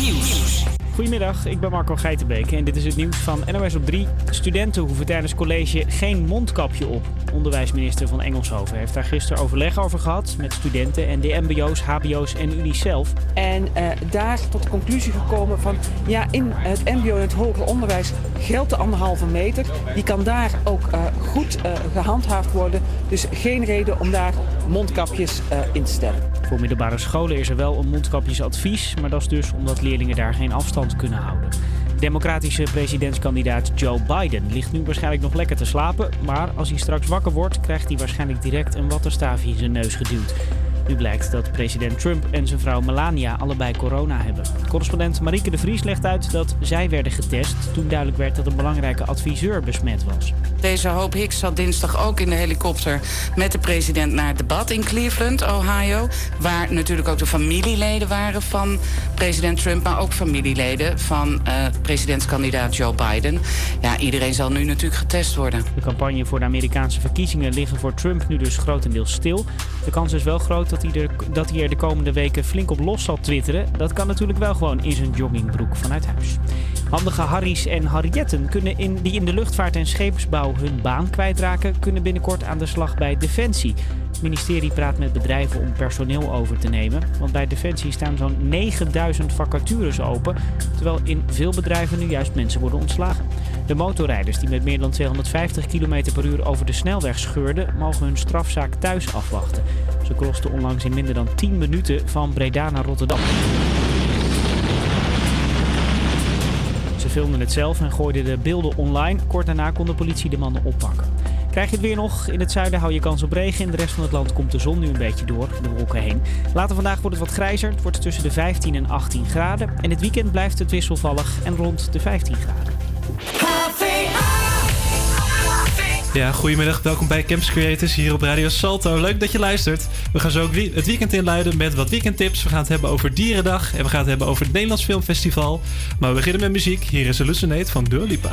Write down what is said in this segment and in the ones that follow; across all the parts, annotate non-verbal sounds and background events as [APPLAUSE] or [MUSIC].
Nieuws. Goedemiddag, ik ben Marco Geitenbeek en dit is het nieuws van NOS op 3. Studenten hoeven tijdens college geen mondkapje op. Onderwijsminister van Engelshoven heeft daar gisteren overleg over gehad met studenten en de MBO's, HBO's en Unicef. En uh, daar tot de conclusie gekomen van ja, in het MBO en het hoger onderwijs geldt de anderhalve meter. Die kan daar ook uh, goed uh, gehandhaafd worden. Dus geen reden om daar mondkapjes in te stellen. Voor middelbare scholen is er wel een mondkapjesadvies, maar dat is dus omdat leerlingen daar geen afstand kunnen houden. Democratische presidentskandidaat Joe Biden ligt nu waarschijnlijk nog lekker te slapen, maar als hij straks wakker wordt, krijgt hij waarschijnlijk direct een wattenstaafje in zijn neus geduwd. Nu blijkt dat president Trump en zijn vrouw Melania allebei corona hebben. Correspondent Marieke de Vries legt uit dat zij werden getest toen duidelijk werd dat een belangrijke adviseur besmet was. Deze hoop Hicks zat dinsdag ook in de helikopter met de president naar het debat in Cleveland, Ohio. Waar natuurlijk ook de familieleden waren van president Trump, maar ook familieleden van uh, presidentskandidaat Joe Biden. Ja, iedereen zal nu natuurlijk getest worden. De campagne voor de Amerikaanse verkiezingen liggen voor Trump nu dus grotendeels stil. De kans is wel groot dat dat hij er de komende weken flink op los zal twitteren. Dat kan natuurlijk wel gewoon in zijn joggingbroek vanuit huis. Handige Harry's en Harrietten kunnen in, die in de luchtvaart en scheepsbouw hun baan kwijtraken, kunnen binnenkort aan de slag bij Defensie. Het ministerie praat met bedrijven om personeel over te nemen. Want bij Defensie staan zo'n 9000 vacatures open. Terwijl in veel bedrijven nu juist mensen worden ontslagen. De motorrijders die met meer dan 250 km per uur over de snelweg scheurden, mogen hun strafzaak thuis afwachten. Ze crosten onlangs in minder dan 10 minuten van Breda naar Rotterdam. Ze filmden het zelf en gooiden de beelden online. Kort daarna kon de politie de mannen oppakken. Krijg je het weer nog? In het zuiden hou je kans op regen. In de rest van het land komt de zon nu een beetje door de wolken heen. Later vandaag wordt het wat grijzer. Het wordt tussen de 15 en 18 graden. En het weekend blijft het wisselvallig en rond de 15 graden. Ja, goedemiddag. Welkom bij Campus Creators hier op Radio Salto. Leuk dat je luistert. We gaan zo ook het weekend inluiden met wat weekendtips. We gaan het hebben over Dierendag en we gaan het hebben over het Nederlands Filmfestival. Maar we beginnen met muziek. Hier is Hallucinate van Dua Lipa.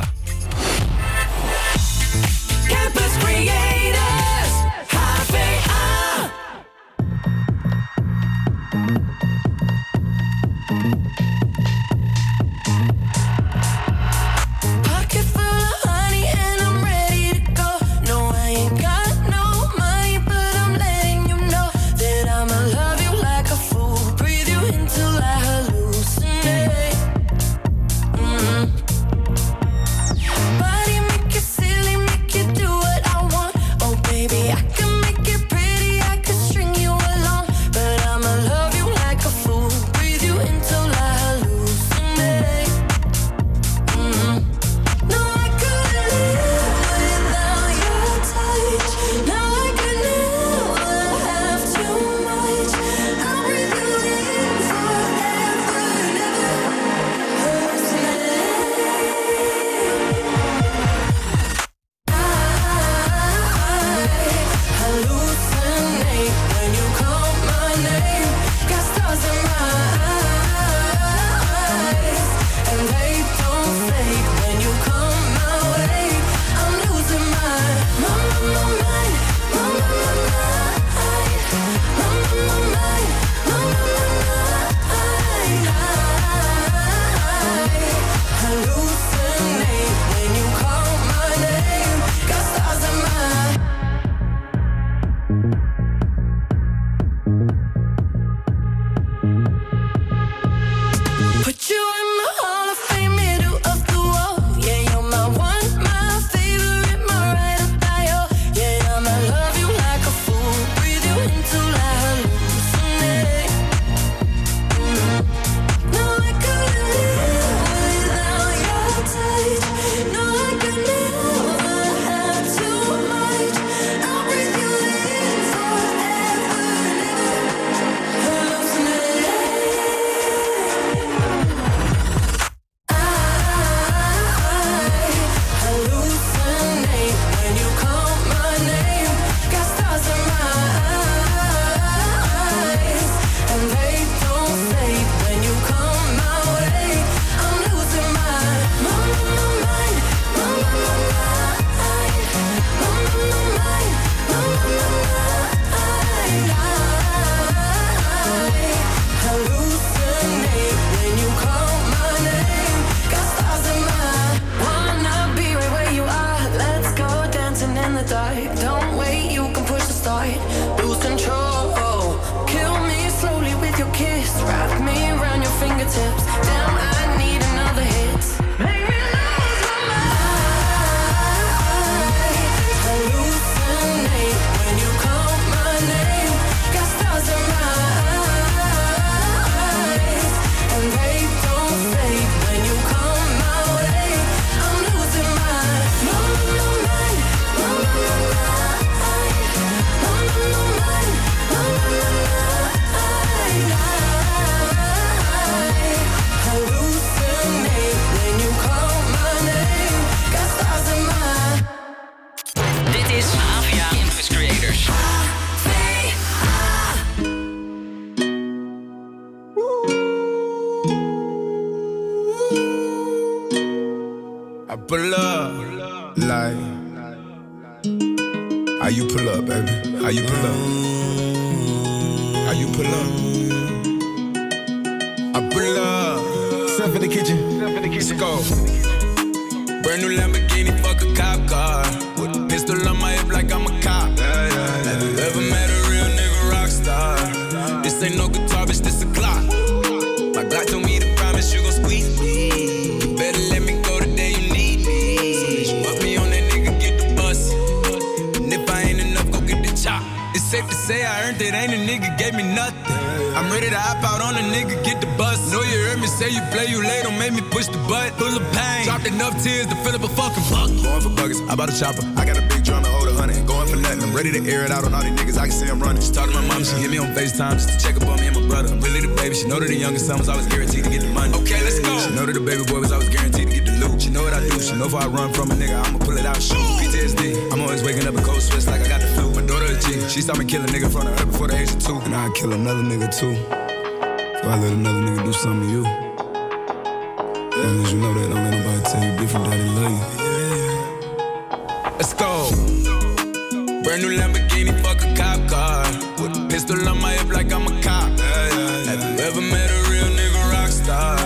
Pistol on my hip like I'm a cop. Have you ever met a real nigga rock star?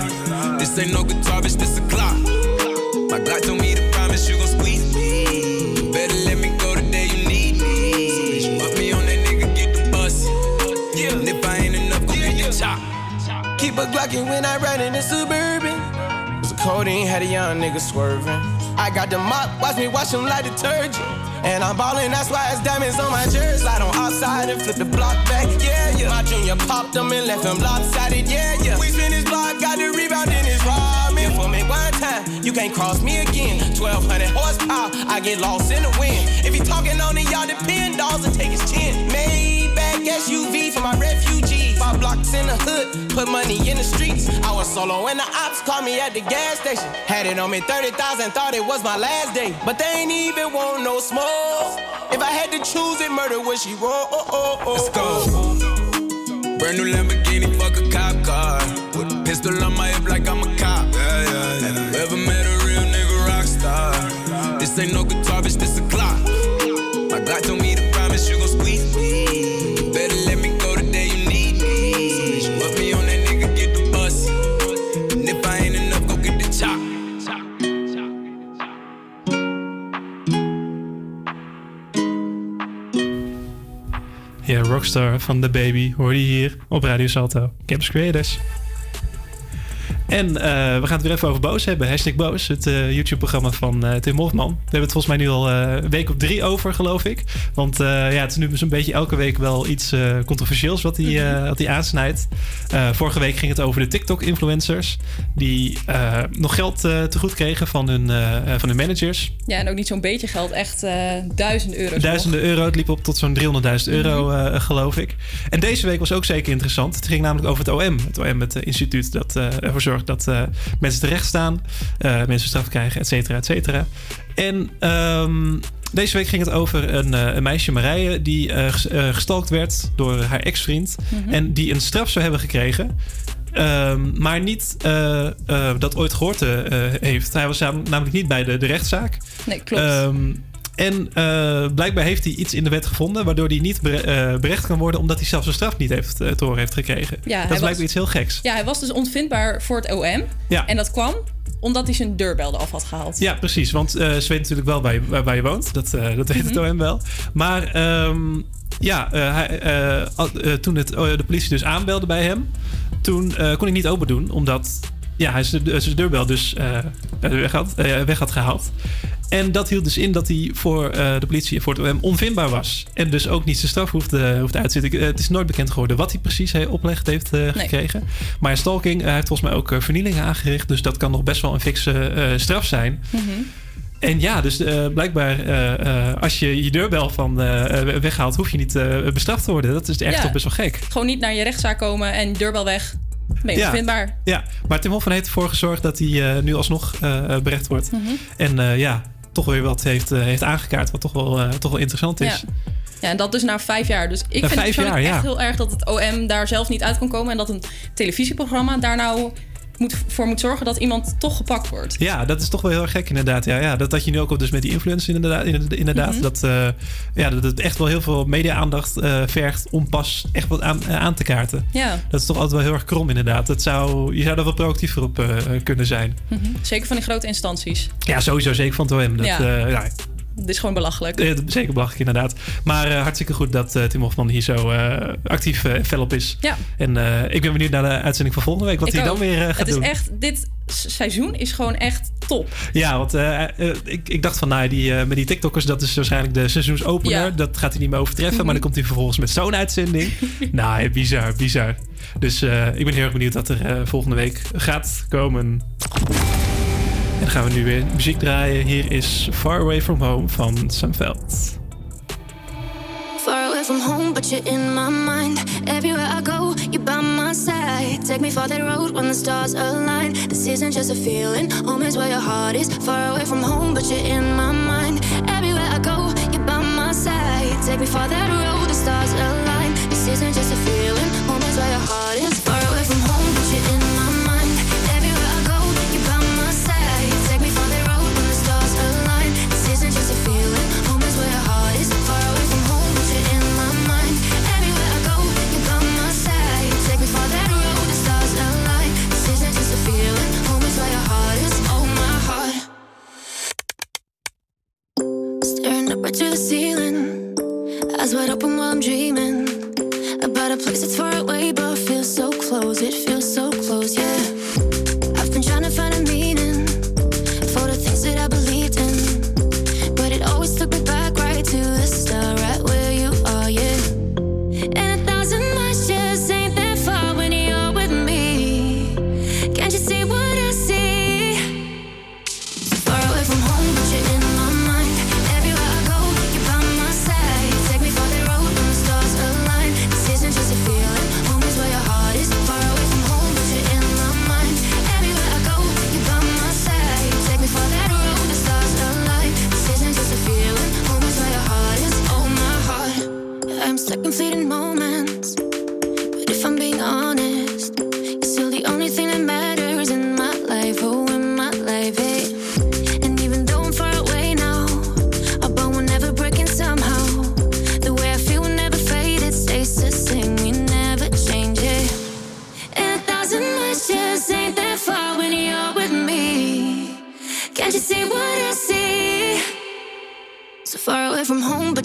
This ain't no guitar, bitch, this a clock. My Glock told me to promise you gon' squeeze me. Better let me go the day you need me. So put me on that nigga, get the bus. And if I ain't enough, go get the chop. Keep a Glockin' when I ride in the Suburban. Cause the codeine had a young nigga swerving. I got the mop, watch me wash him like detergent. And I'm ballin', that's why it's diamonds on my jersey. Slide on outside and flip the block back, yeah, yeah. My junior popped him and left him lopsided, yeah, yeah. We spin his block, got the rebound in his ramen. For me one time, you can't cross me again. 1200 horsepower, I get lost in the wind. If he talking on it, y'all depend, dolls and take his chin. Maybach SUV for my refugees. Five blocks in the hood, put money in the streets. I was solo and the ops called me at the gas station. Had it on me 30,000, thought it was my last day. But they ain't even want no smoke. If I had to choose it, murder would she roll? Oh, oh, oh, Let's go. Brand new Lamborghini, fuck a cop car. With a pistol on my hip like I'm a cop. Have you ever met a real nigga rock star? This ain't no guitar, Rockstar van The Baby hoor je hier op Radio Salto. Campus Creators. En eh, we gaan het weer even over Boos hebben. Hashtag Boos, het eh, YouTube-programma van eh, Tim Hofman. We hebben het volgens mij nu al een week of drie over, geloof ik. Want ja, het is nu zo'n beetje elke week wel iets controversieels wat hij, wat hij aansnijdt. Vorige week ging het over de TikTok-influencers. Die nog geld te goed kregen van hun, van hun managers. Ja, en ook niet zo'n beetje geld, echt duizenden euro's. Duizenden euro. Het liep op tot zo'n 300.000 euro, eh, geloof ik. En deze week was ook zeker interessant. Het ging namelijk over het OM. Het OM, het instituut dat ervoor zorgt dat eh, mensen terecht staan. eh, mensen straf krijgen, et cetera, et cetera. En ehm, deze week ging het over een, eh, een meisje, Marije... die ges- gestalkt werd door haar ex-vriend. Mhm. En die een straf zou hebben gekregen... Ehm, maar niet dat ooit gehoord eh, heeft. Hij was nam- namelijk niet bij de, de rechtszaak. Nee, klopt. Ehm, en eh, blijkbaar heeft hij iets in de wet gevonden... waardoor hij niet bere- eh, berecht kan worden... omdat hij zelfs een straf niet heeft, te horen heeft gekregen. Ja, dat is was- blijkbaar iets heel geks. Ja, hij was dus onvindbaar voor het OM. Ja. En dat kwam omdat hij zijn deurbel eraf had gehaald. Ja, precies. Want ze weet natuurlijk wel waar je, waar, waar je woont. Dat, dat weet het Mhm. OM wel. Maar ehm, ja, hij, toen het, de politie dus aanbelde bij hem... toen kon hij niet open doen. Omdat ja, hij zijn de- zijn deurbel dus eh, weg, had, eh, weg had gehaald. En dat hield dus in dat hij voor eh, de politie, voor het OM, onvindbaar was. En dus ook niet zijn straf hoefde, hoefde uit te zitten. Eh, het is nooit bekend geworden wat hij precies he- oplegd heeft eh, gekregen. Maar stalking, eh, hij heeft volgens mij ook eh, vernielingen aangericht. Dus dat kan nog best wel een fikse eh, straf zijn. Mhm. En ja, dus eh, blijkbaar eh, eh, als je je deurbel van eh, eh, weghaalt, hoef je niet eh, bestraft te worden. Dat is echt Ja. toch best wel gek. Gewoon niet naar je rechtszaak komen en deurbel weg. Ben je Ja. onvindbaar. Ja, maar Tim Hofman heeft ervoor gezorgd dat hij eh, nu alsnog eh, berecht wordt. Mhm. En ja, toch weer wat heeft, heeft aangekaart, wat toch wel, toch wel interessant is. Ja. Ja, en dat dus na vijf jaar. Dus ik Na vind het ja. echt heel erg dat het OM daar zelf niet uit kon komen. En dat een televisieprogramma daar nou moet, voor moet zorgen dat iemand toch gepakt wordt. Ja, dat is toch wel heel erg gek inderdaad. Ja, ja, dat had je nu ook al dus met die influencers inderdaad. inderdaad Mhm. dat, eh, ja, dat het echt wel heel veel media-aandacht eh, vergt om pas echt wat aan, eh, aan te kaarten. Ja. Dat is toch altijd wel heel erg krom inderdaad. Dat zou, je zou daar wel proactiever op kunnen zijn. Mhm. Zeker van die grote instanties. Ja, sowieso zeker van het OM. Dat, Ja. ja, Dit is gewoon belachelijk. eh, zeker belachelijk inderdaad. Maar eh, hartstikke goed dat Tim Hofman hier zo eh, actief en fel op is. Ja. En ik ben benieuwd naar de uitzending van volgende week. Wat Ik hij dan weer gaat Het is doen. echt, dit seizoen is gewoon echt top. Ja, want ik, ik dacht van, nou, die, met die TikTokkers, dat is waarschijnlijk de seizoensopener. Ja. Dat gaat hij niet meer overtreffen. Mhm. Maar dan komt hij vervolgens met zo'n uitzending. [LAUGHS] nou, ja, bizar, bizar. Dus ik ben heel erg benieuwd wat er volgende week gaat komen. Dan gaan we nu weer muziek draaien. Hier is Far Away From Home van Sam Veld. Far away from home, but you're in my mind. Everywhere I go, you're by my side. Take me for that road when the stars align. This isn't just a feeling, home is where your heart is. Far away from home, but you're in my mind. Everywhere I go, you're by my side. Take me for that road, the stars align. This isn't just a feeling, home is where your heart is. Ceiling, eyes wide open while I'm dreaming about a place that's far away but feels so close.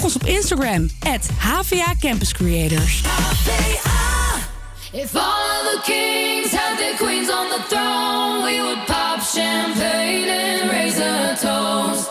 Volg ons op Instagram, at HVA Campus Creators. If all the kings had their queens on the throne, we would pop champagne and raise a toast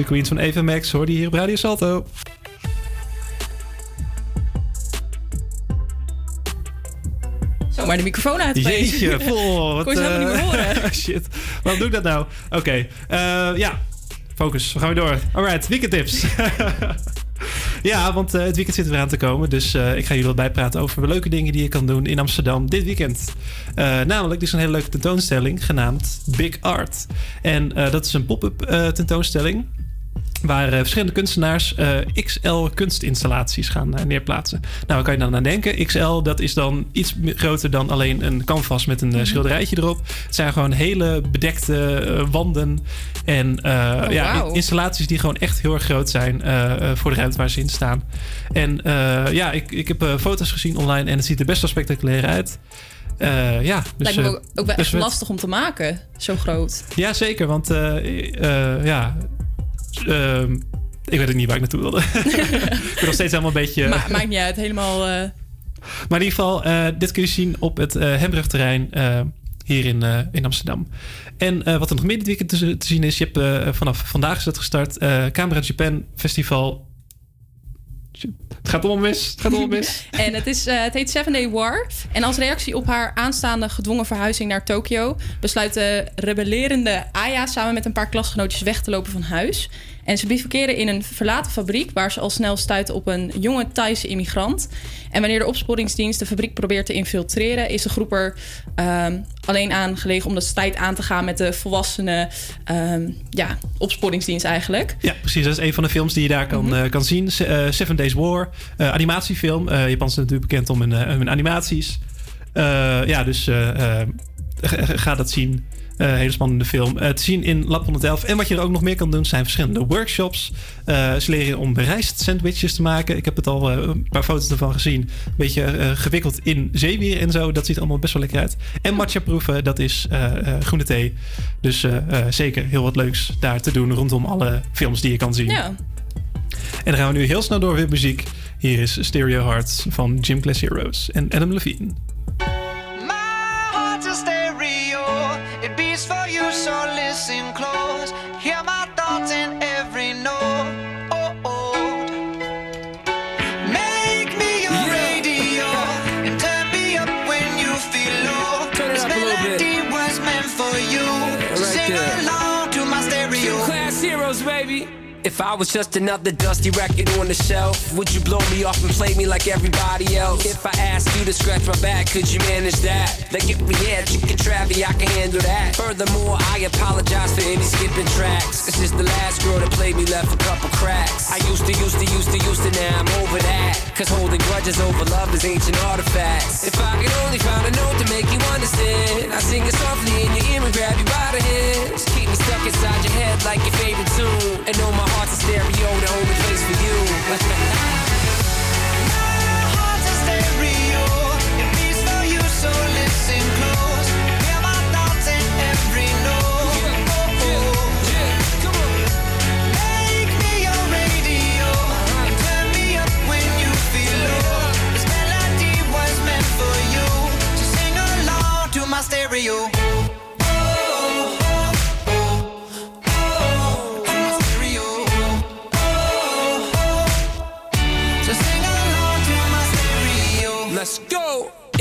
And Queens van Eva Max hoorde je hier op Radio Salto. Maar de microfoon uitgewezen. Jeetje, vol. Wat, [LAUGHS] Kon je helemaal niet meer eh, horen. [LAUGHS] shit. Waarom doe ik dat nou? Oké, eh, ja. Focus, we gaan weer door. Alright, weekendtips. [LAUGHS] ja, want eh, het weekend zit er weer aan te komen. Dus ik ga jullie wat bijpraten over leuke dingen die je kan doen in Amsterdam dit weekend. Namelijk, er is een hele leuke tentoonstelling genaamd Big Art. En dat is een pop-up tentoonstelling. Waar eh, verschillende kunstenaars eh, XL kunstinstallaties gaan eh, neerplaatsen. Nou, waar kan je dan aan denken? XL, dat is dan iets groter dan alleen een canvas met een eh, schilderijtje erop. Het zijn gewoon hele bedekte wanden. En Oh, ja, wauw. installaties die gewoon echt heel erg groot zijn voor de ruimte waar ze in staan. En ja, ik, ik heb foto's gezien online en het ziet er best wel spectaculair uit. Ja, dus, Lijkt me ook, ook wel dus echt lastig om te maken. Zo groot. ja, zeker. Want ja. Ehm, ik weet ook niet waar ik naartoe wilde. [LAUGHS] ik ben nog steeds helemaal een beetje. Ma maakt niet uit. Helemaal... eh, Maar in ieder geval, eh, dit kun je zien op het eh Hembrugterrein hier in, in Amsterdam. En wat er nog meer dit weekend te, te zien is, je hebt vanaf vandaag is het gestart, Camera Japan Festival. Het gaat allemaal mis. Het gaat allemaal mis. [LAUGHS] En het, is, eh, het heet Seven Day War. En als reactie op haar aanstaande gedwongen verhuizing naar Tokio... besluit de rebellerende Aya samen met een paar klasgenootjes weg te lopen van huis. En ze bivakeren in een verlaten fabriek... waar ze al snel stuiten op een jonge Thaise immigrant. En wanneer de opsporingsdienst de fabriek probeert te infiltreren... is de groep er ehm, alleen aan gelegen om de strijd aan te gaan... met de volwassene ehm, ja, opsporingsdienst eigenlijk. Ja, precies. Dat is een van de films die je daar kan, eh, kan zien. Se- eh, Seven Days War, eh, animatiefilm. Japan is natuurlijk bekend om hun, hun animaties. Ja, dus ga dat zien. Eh, hele spannende film. Eh, te zien in Lab 111. En wat je er ook nog meer kan doen, zijn verschillende workshops. Eh, ze leren om berijst sandwiches te maken. Ik heb het al een paar foto's ervan gezien. Een beetje gewikkeld in zeewier en zo. Dat ziet er allemaal best wel lekker uit. En matcha proeven, dat is groene thee. Dus zeker heel wat leuks daar te doen rondom alle films die je kan zien. Ja. En dan gaan we nu heel snel door weer muziek. Hier is Stereo Hearts van Gym Class Heroes en Adam Levine. in close. If I was just another dusty record on the shelf, would you blow me off and play me like everybody else? If I asked you to scratch my back, could you manage that? Like if we had chicken travy, I can handle that. Furthermore, I apologize for any skipping tracks. It's just the last girl that played me left a couple cracks. I used to, used to, used to, used to, now I'm over that. Cause holding grudges over love is ancient artifacts. If I could only find a note to make you understand, I sing it softly in your ear and grab you by the hands. Me stuck inside your head like your favorite tune. And know my heart's a stereo, the only place for you. [LAUGHS] heart's a stereo. It beats for you, so listen close. Hear my thoughts in every note. Oh, oh. Make me your radio uh-huh. and turn me up when you feel low. This melody was meant for you, so sing along to my stereo.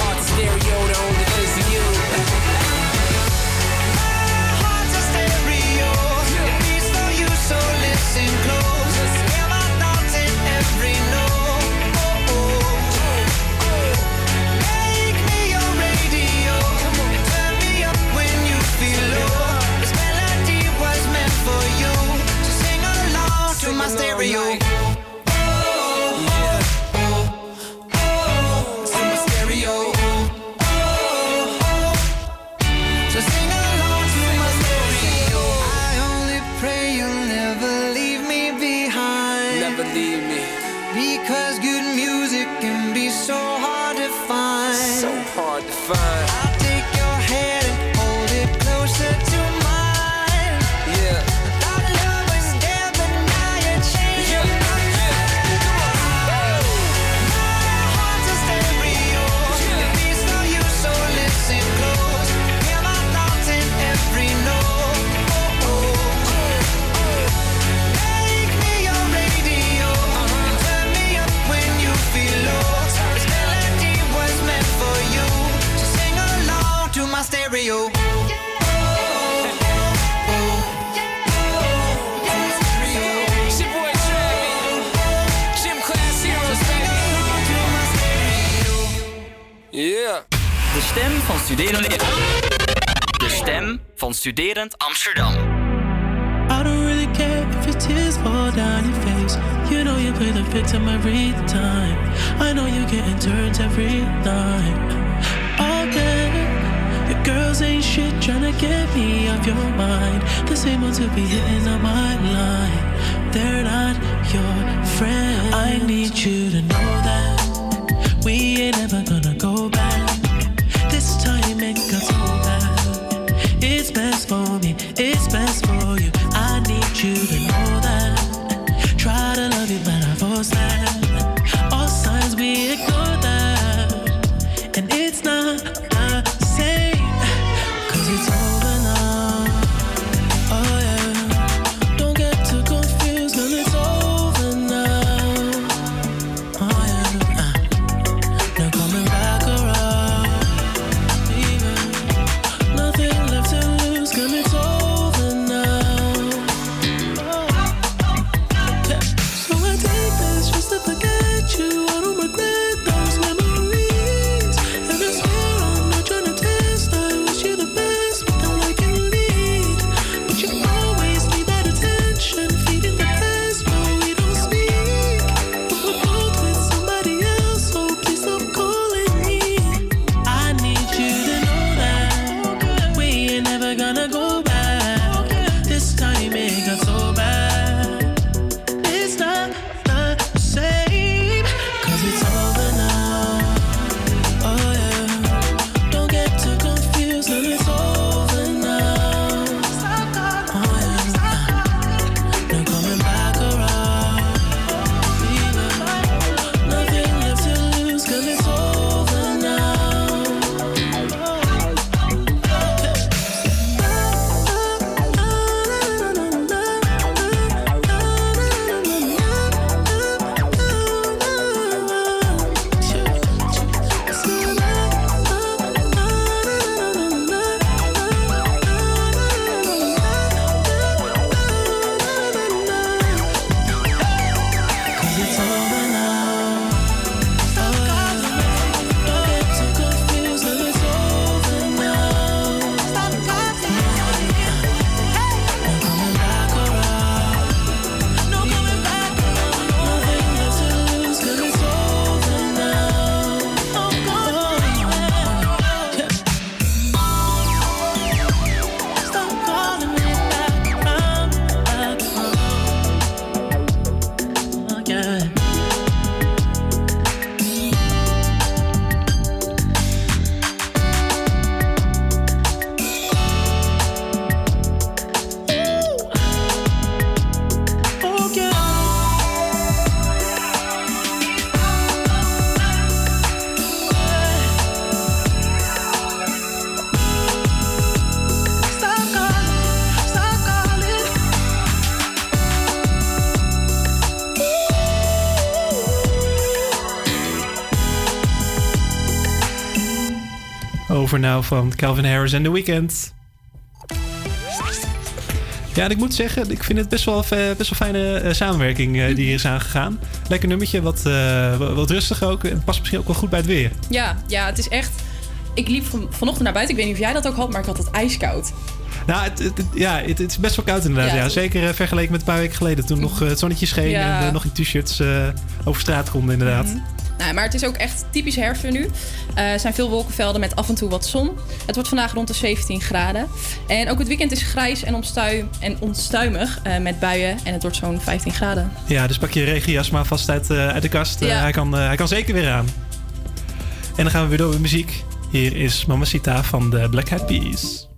stereo, you. heart's a stereo. It beats for you, so listen close. Hear my thoughts in every note. Make me your radio turn me up when you feel low. This melody was meant for you, so sing along to my stereo. Face. You know you play the victim every time. I know you're getting turns every time. All day, your girls ain't shit tryna get me off your mind. The same ones who be hitting on my line. They're not your friends. I need you to know that we ain't ever gonna go back. This time it got so bad. It's best for me, it's best Over nou van Calvin Harris en The Weeknd. Ja, en ik moet zeggen, ik vind het best wel, eh, best wel fijne eh, samenwerking eh, die hier is aangegaan. Lekker nummertje, wat, wat, rustig ook. En past misschien ook wel goed bij het weer. Ja, ja, het is echt... Ik liep van, vanochtend naar buiten. Ik weet niet of jij dat ook had, maar ik had het ijskoud. Nou, het, ja, het, het is best wel koud inderdaad. Ja, zeker vergeleken met een paar weken geleden. Toen nog het zonnetje scheen Ja. en nog in t-shirts over straat konden inderdaad. Mhm. Nou, maar het is ook echt typisch herfst nu. Eh, Er zijn veel wolkenvelden met af en toe wat zon. Het wordt vandaag rond de 17 graden. En ook het weekend is grijs en, onstuim, en onstuimig eh, met buien. En het wordt zo'n 15 graden. Ja, dus pak je regenjas maar vast uit, eh, uit de kast. Ja. hij, kan, hij kan zeker weer aan. En dan gaan we weer door met muziek. Hier is Mamacita van de Black Eyed Peas.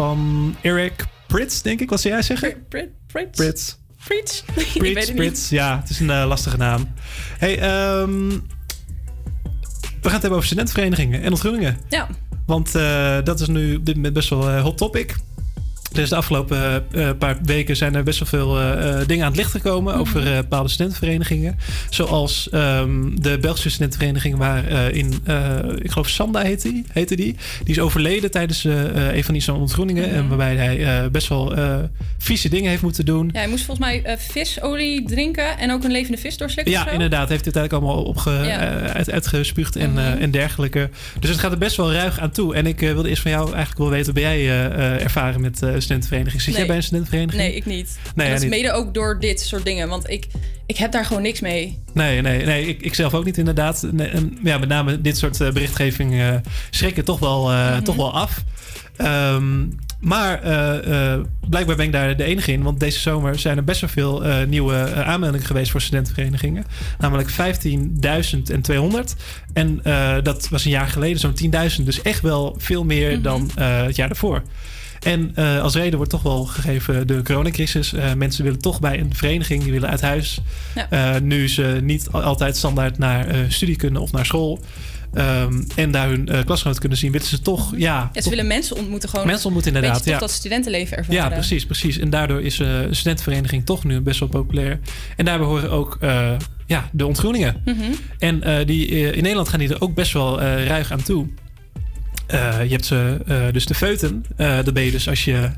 Van Eric Prits, denk ik. Wat zou jij zeggen? Prit, Prit, Prits. Prits. Prits, [LAUGHS] niet. Prits. Ja, het is een eh, lastige naam. Hey, ehm, we gaan het hebben over studentenverenigingen en ontgroeningen. Ja. Want eh, dat is nu op dit moment best wel een hot topic. Dus de afgelopen eh, eh, paar weken zijn er best wel veel eh, dingen aan het licht gekomen Mhm. over bepaalde studentenverenigingen. Zoals ehm, de Belgische studentenvereniging waar in, ik geloof Sanda heette die, heette die. Die is overleden tijdens een van die zo'n ontgroeningen. Mhm. En waarbij hij best wel vieze dingen heeft moeten doen. Ja, hij moest volgens mij visolie drinken en ook een levende vis doorslikken. Ja, inderdaad. Heeft het eigenlijk allemaal opge, Ja. Mhm. uit, uitgespuugd en, eh, en dergelijke. Dus het gaat er best wel ruig aan toe. En ik wilde eerst van jou eigenlijk wel weten... ben jij ervaren met studentenvereniging? Zit jij bij een studentenvereniging? Nee, ik niet. Nee, en dat is niet. mede ook door dit soort dingen. Want ik, ik heb daar gewoon niks mee. Nee, nee, nee ik, ik zelf ook niet inderdaad. Nee, ja, met name dit soort eh, berichtgeving eh, schrikken toch wel, eh, Mhm. toch wel af. Ehm, maar blijkbaar ben ik daar de enige in. Want deze zomer zijn er best wel veel nieuwe aanmeldingen geweest voor studentenverenigingen. Namelijk 15.200. En dat was een jaar geleden zo'n 10.000. Dus echt wel veel meer Mhm. dan het jaar daarvoor. En eh, als reden wordt toch wel gegeven de coronacrisis. Eh, mensen willen toch bij een vereniging, die willen uit huis. Ja. Eh, nu ze niet al- altijd standaard naar studie kunnen of naar school. ehm, en daar hun klasgenoten kunnen zien, willen ze toch, ja... Ja, ze toch- willen mensen ontmoeten gewoon. Mensen ontmoeten inderdaad, ja. dat studentenleven ervaren. ja, precies, precies. En daardoor is een studentenvereniging toch nu best wel populair. En daarbij horen ook ja, de ontgroeningen. Mhm. En die, in Nederland gaan die er ook best wel ruig aan toe. Eh, je hebt ze, eh, dus de feuten. Eh dat ben je dus als je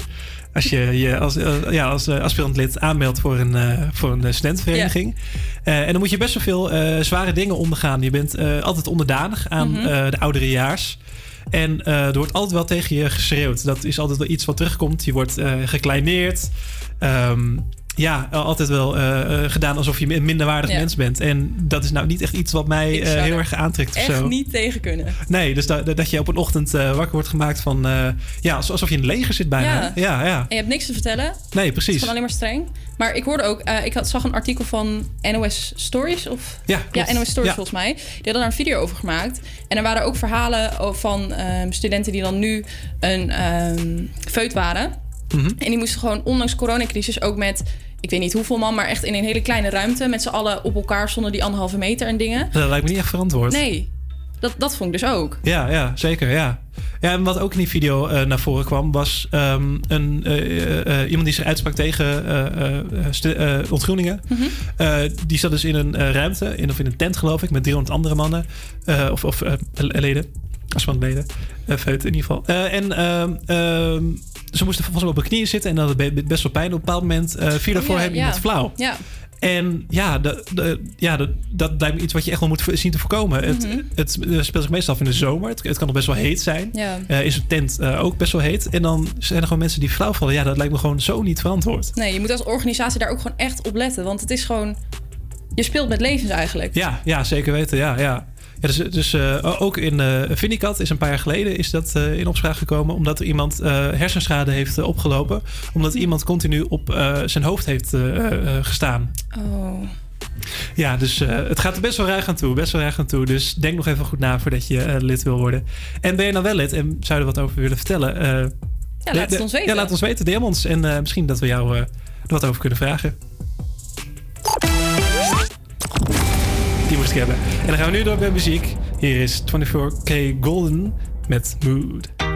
als je je als, ja, als eh, aspirantlid aanmeldt voor een, eh, voor een studentenvereniging. En dan moet je best wel veel zware dingen ondergaan. Je bent altijd onderdanig aan Mhm. eh, de ouderejaars. En er wordt altijd wel tegen je geschreeuwd. Dat is altijd wel iets wat terugkomt. Je wordt gekleineerd. Ehm, ja, altijd wel eh, eh, gedaan alsof je een minderwaardig Ja. mens bent. En dat is nou niet echt iets wat mij eh, heel er erg aantrekt. of Echt zo. niet tegen kunnen. Nee, dus dat, dat je op een ochtend eh, wakker wordt gemaakt van... eh, ja, alsof je in het leger zit bijna. Ja. Ja, ja. En je hebt niks te vertellen. Nee, Het is precies. gewoon alleen maar streng. Maar ik hoorde ook, eh, ik had, zag een artikel van NOS Stories. Of, Ja, klopt. ja NOS Stories volgens mij. Die hadden daar een video over gemaakt. En er waren ook verhalen van ehm, studenten die dan nu een ehm feut waren. Mhm. En die moesten gewoon, ondanks coronacrisis, ook met... Ik weet niet hoeveel man, maar echt in een hele kleine ruimte... met z'n allen op elkaar zonder die anderhalve meter en dingen. Dat lijkt me niet echt verantwoord. Nee, dat, dat vond ik dus ook. Ja, ja, zeker, ja. Ja, en wat ook in die video eh, naar voren kwam... was ehm, een, eh, eh, iemand die zich uitsprak tegen ontgroeningen. Mhm. Die zat dus in een ruimte, in, of in een tent geloof ik... met 300 andere mannen. of of leden. Uh, feut in ieder geval. En ehm, ehm, ze moesten volgens mij op hun knieën zitten... en dat best wel pijn. Op een bepaald moment eh viel er Oh, voor hem iemand flauw. Ja. En ja, de, de- ja de, dat lijkt me iets wat je echt wel moet zien te voorkomen. Het, Mhm. het speelt zich meestal af in de zomer. Het, het kan nog best wel heet zijn. Ja. Eh, is een tent eh, ook best wel heet. En dan zijn er gewoon mensen die flauw vallen. Ja, dat lijkt me gewoon zo niet verantwoord. Nee, je moet als organisatie daar ook gewoon echt op letten. Want het is gewoon... Je speelt met levens eigenlijk. Ja, ja zeker weten. Ja, ja. Ja, dus dus eh, ook in uh, Vindicat is een paar jaar geleden is dat eh, in opspraak gekomen. Omdat er iemand hersenschade heeft opgelopen. Omdat iemand continu op zijn hoofd heeft gestaan. Oh. Ja, dus het gaat er best wel ruig aan toe. Best wel aan toe. Dus denk nog even goed na voordat je lid wil worden. En ben je nou wel lid en zou je er wat over willen vertellen? Ja, laat het ons weten. Ja, laat ons weten. DM ons. En misschien dat we jou er wat over kunnen vragen. Die moest hebben. En dan gaan we nu door bij muziek. Hier is 24K Golden met Mood.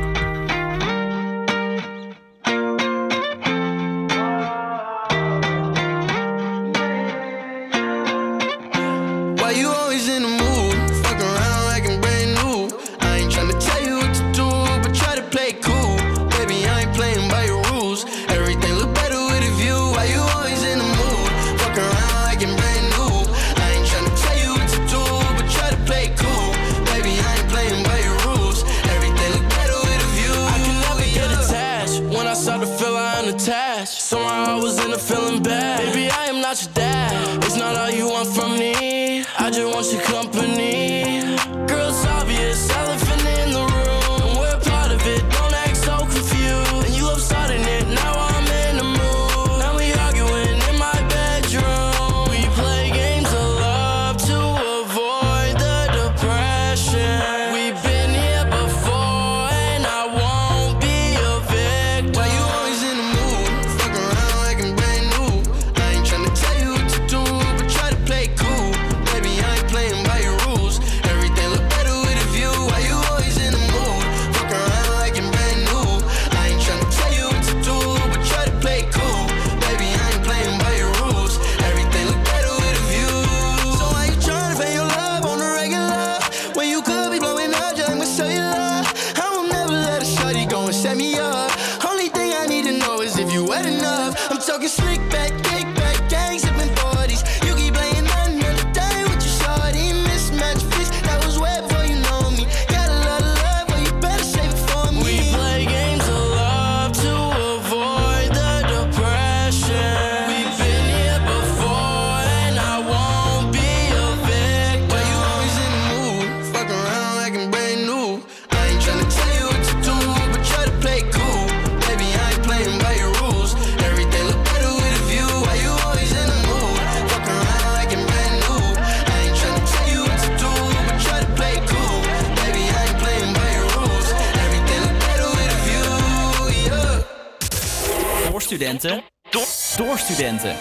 Studenten.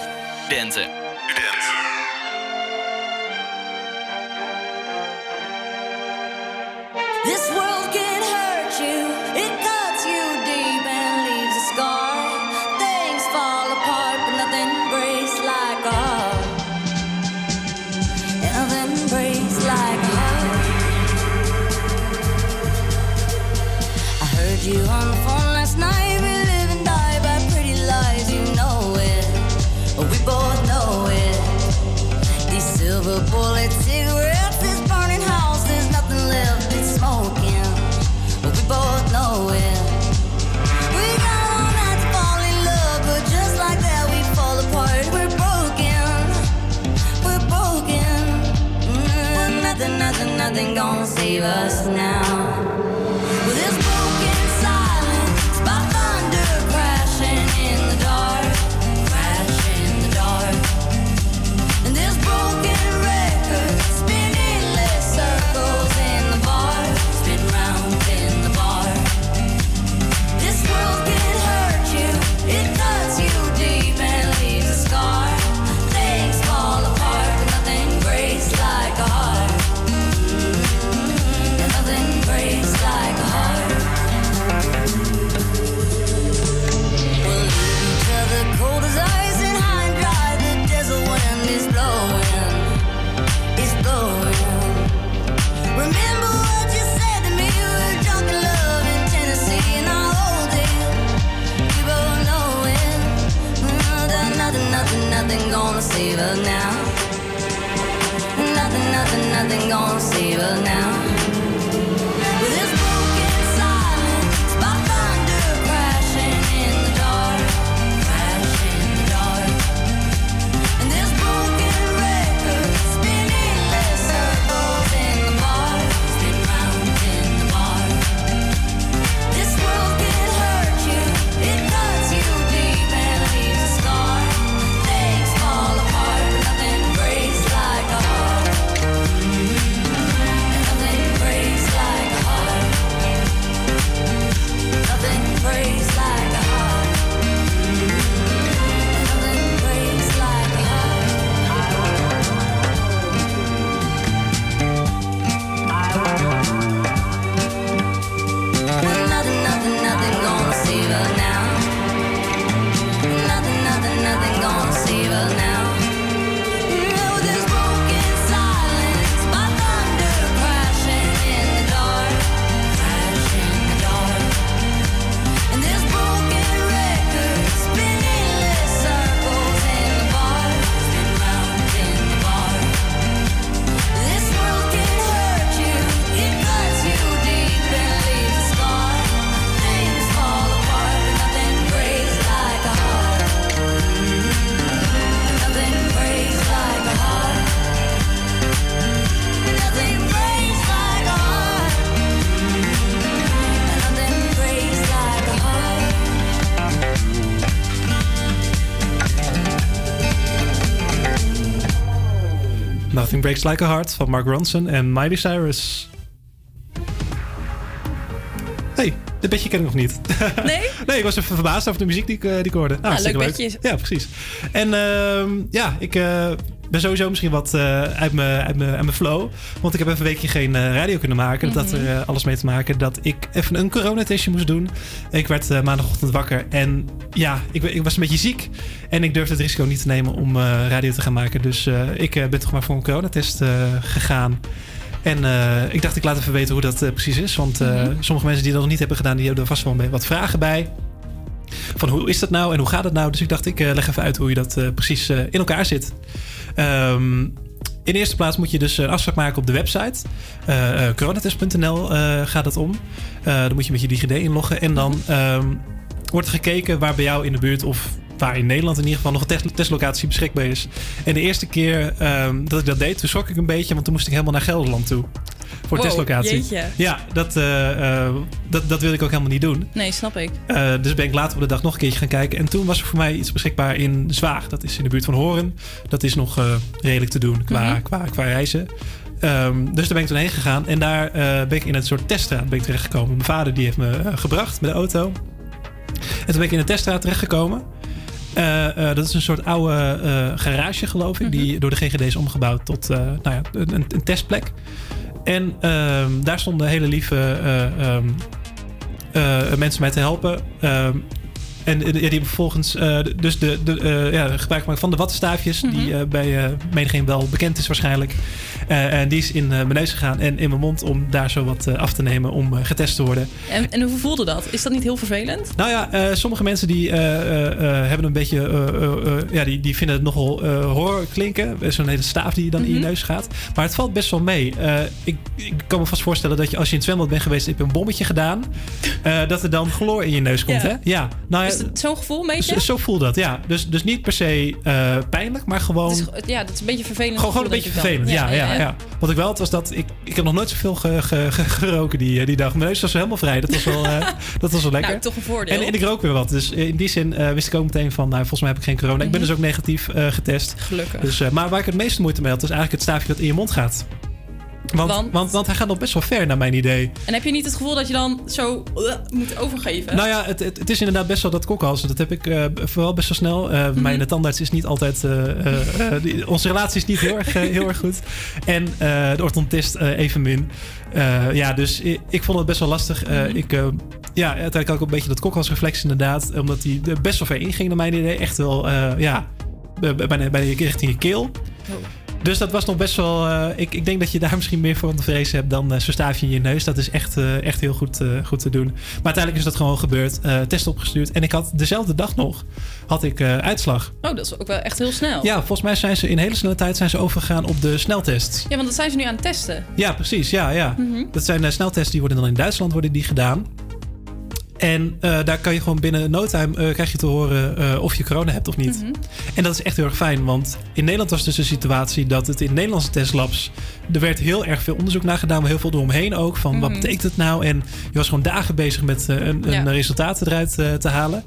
Studenten. Silver bullet cigarettes, this burning house, there's nothing left, it's smoking. But we both know it. We got all night to fall in love, but just like that we fall apart. We're broken, we're broken. Mm, nothing, nothing, nothing gonna save us now. now. Breaks Like a Heart van Mark Ronson en Miley Cyrus. hey, dit bedje ken ik nog niet. [LAUGHS] Nee? nee, ik was even verbaasd over de muziek die ik, eh, die ik hoorde. Ah, leuk bedje. Ja, precies. En ehm, ja, ik eh, ben sowieso misschien wat eh, uit mijn flow. Want ik heb even een weekje geen eh, radio kunnen maken. Dat had er eh, alles mee te maken dat ik even een coronatestje moest doen. Ik werd maandagochtend wakker en ja, ik, ik was een beetje ziek. En ik durfde het risico niet te nemen om radio te gaan maken. Dus ik ben toch maar voor een coronatest gegaan. En ik dacht, ik laat even weten hoe dat precies is. Want eh, sommige mensen die dat nog niet hebben gedaan, die hebben er vast wel wat vragen bij. Van hoe is dat nou en hoe gaat het nou? Dus ik dacht, ik leg even uit hoe je dat precies in elkaar zit. Ehm, in de eerste plaats moet je dus een afspraak maken op de website. Eh, eh, coronatest.nl eh, gaat het om. Dan moet je met je DigiD inloggen. En dan ehm, wordt gekeken waar bij jou in de buurt of waar in Nederland in ieder geval nog een test- testlocatie beschikbaar is. En de eerste keer ehm, dat ik dat deed, toen schrok ik een beetje, want toen moest ik helemaal naar Gelderland toe. Voor Wow, testlocatie. jeetje. Ja, dat, eh, eh, dat, dat wilde ik ook helemaal niet doen. Nee, snap ik. Eh, dus ben ik later op de dag nog een keertje gaan kijken. En toen was er voor mij iets beschikbaar in Zwaag. Dat is in de buurt van Horen. Dat is nog redelijk te doen qua, Mhm. qua, qua reizen. Ehm, dus daar ben ik toen heen gegaan. En daar ben ik in een soort teststraat ben ik terechtgekomen. Mijn vader die heeft me gebracht met de auto. En toen ben ik in een teststraat terechtgekomen. Eh, dat is een soort oude eh, garage, geloof ik, die door de GGD is omgebouwd tot nou ja, een, een testplek. En ehm, daar stonden hele lieve eh, ehm, eh, mensen mij te helpen. En ja, die hebben vervolgens eh, dus de, de, eh, ja, gebruik gemaakt van de wattenstaafjes, die eh, bij menigeen wel bekend is waarschijnlijk. En die is in mijn neus gegaan en in mijn mond om daar zo wat af te nemen om getest te worden. En, en hoe voelde dat? Is dat niet heel vervelend? Nou ja, sommige mensen die hebben een beetje, ja, die, die vinden het nogal horror klinken. Zo'n hele staaf die dan in je neus gaat. Maar het valt best wel mee. Ik, ik kan me vast voorstellen dat je als je in het zwembad bent geweest, heb je een bommetje gedaan, dat er dan chloor in je neus komt. Ja. Hè? Ja. Nou ja, Is zo'n gevoel een beetje? zo, zo voelt dat, ja. Dus, dus niet per se eh, pijnlijk, maar gewoon... Ja, dat is een beetje vervelend. Gewoon, gewoon een beetje vervelend, ja, ja, ja, Wat ik wel had was dat ik, ik heb nog nooit zoveel ge, ge- ge- geroken die, eh, die dag. Mijn neus was helemaal vrij. Dat was wel, eh, [LAUGHS] dat was wel lekker. Nou, toch een voordeel. En, en ik rook weer wat. Dus in die zin wist ik ook meteen van, nou, volgens mij heb ik geen corona. Ik ben Mhm. dus ook negatief getest. Gelukkig. Dus, maar waar ik het meeste moeite mee had, is eigenlijk het staafje dat in je mond gaat. Want, want? Want? Want, hij gaat nog best wel ver, naar mijn idee. En heb je niet het gevoel dat je dan zo uh, moet overgeven? Nou ja, het, het, het is inderdaad best wel dat kokhalzen. Dat heb ik eh, vooral best wel snel. Eh Mhm. Mijn tandarts is niet altijd... eh, eh, eh, die- onze relatie is niet heel erg, eh, heel erg goed. En eh, de orthodontist eh, evenmin. Eh, ja, dus ik, ik vond het best wel lastig. Eh, Mhm. ik, eh, ja, uiteindelijk ook een beetje dat kokhalsreflex inderdaad. Omdat hij er best wel ver inging naar mijn idee. Echt wel, eh, ja, bij- bijna, bijna richting je keel. Dus dat was nog best wel. eh, ik, ik denk dat je daar [LAUGHS] misschien meer voor te vrezen hebt dan eh, zo'n staafje in je neus. Dat is echt, eh, echt heel goed, goed te doen. Maar uiteindelijk is dat gewoon gebeurd. test opgestuurd. En ik had dezelfde dag nog had ik, uitslag. Oh, dat is ook wel echt heel snel. Ja, volgens mij zijn ze in hele snelle tijd zijn ze overgegaan op de sneltest. Ja, want dat zijn ze nu aan het testen. Ja, precies. Ja, ja. Mhm. Dat zijn sneltests die worden dan in Duitsland worden die gedaan. En eh, daar kan je gewoon binnen no time eh, krijg je te horen eh, of je corona hebt of niet. Mhm. En dat is echt heel erg fijn, want in Nederland was dus de situatie dat het in Nederlandse testlabs. Er werd heel erg veel onderzoek naar gedaan, maar heel veel eromheen ook. Van wat Mhm. betekent het nou? En je was gewoon dagen bezig met een, Ja. een resultaat eruit te halen.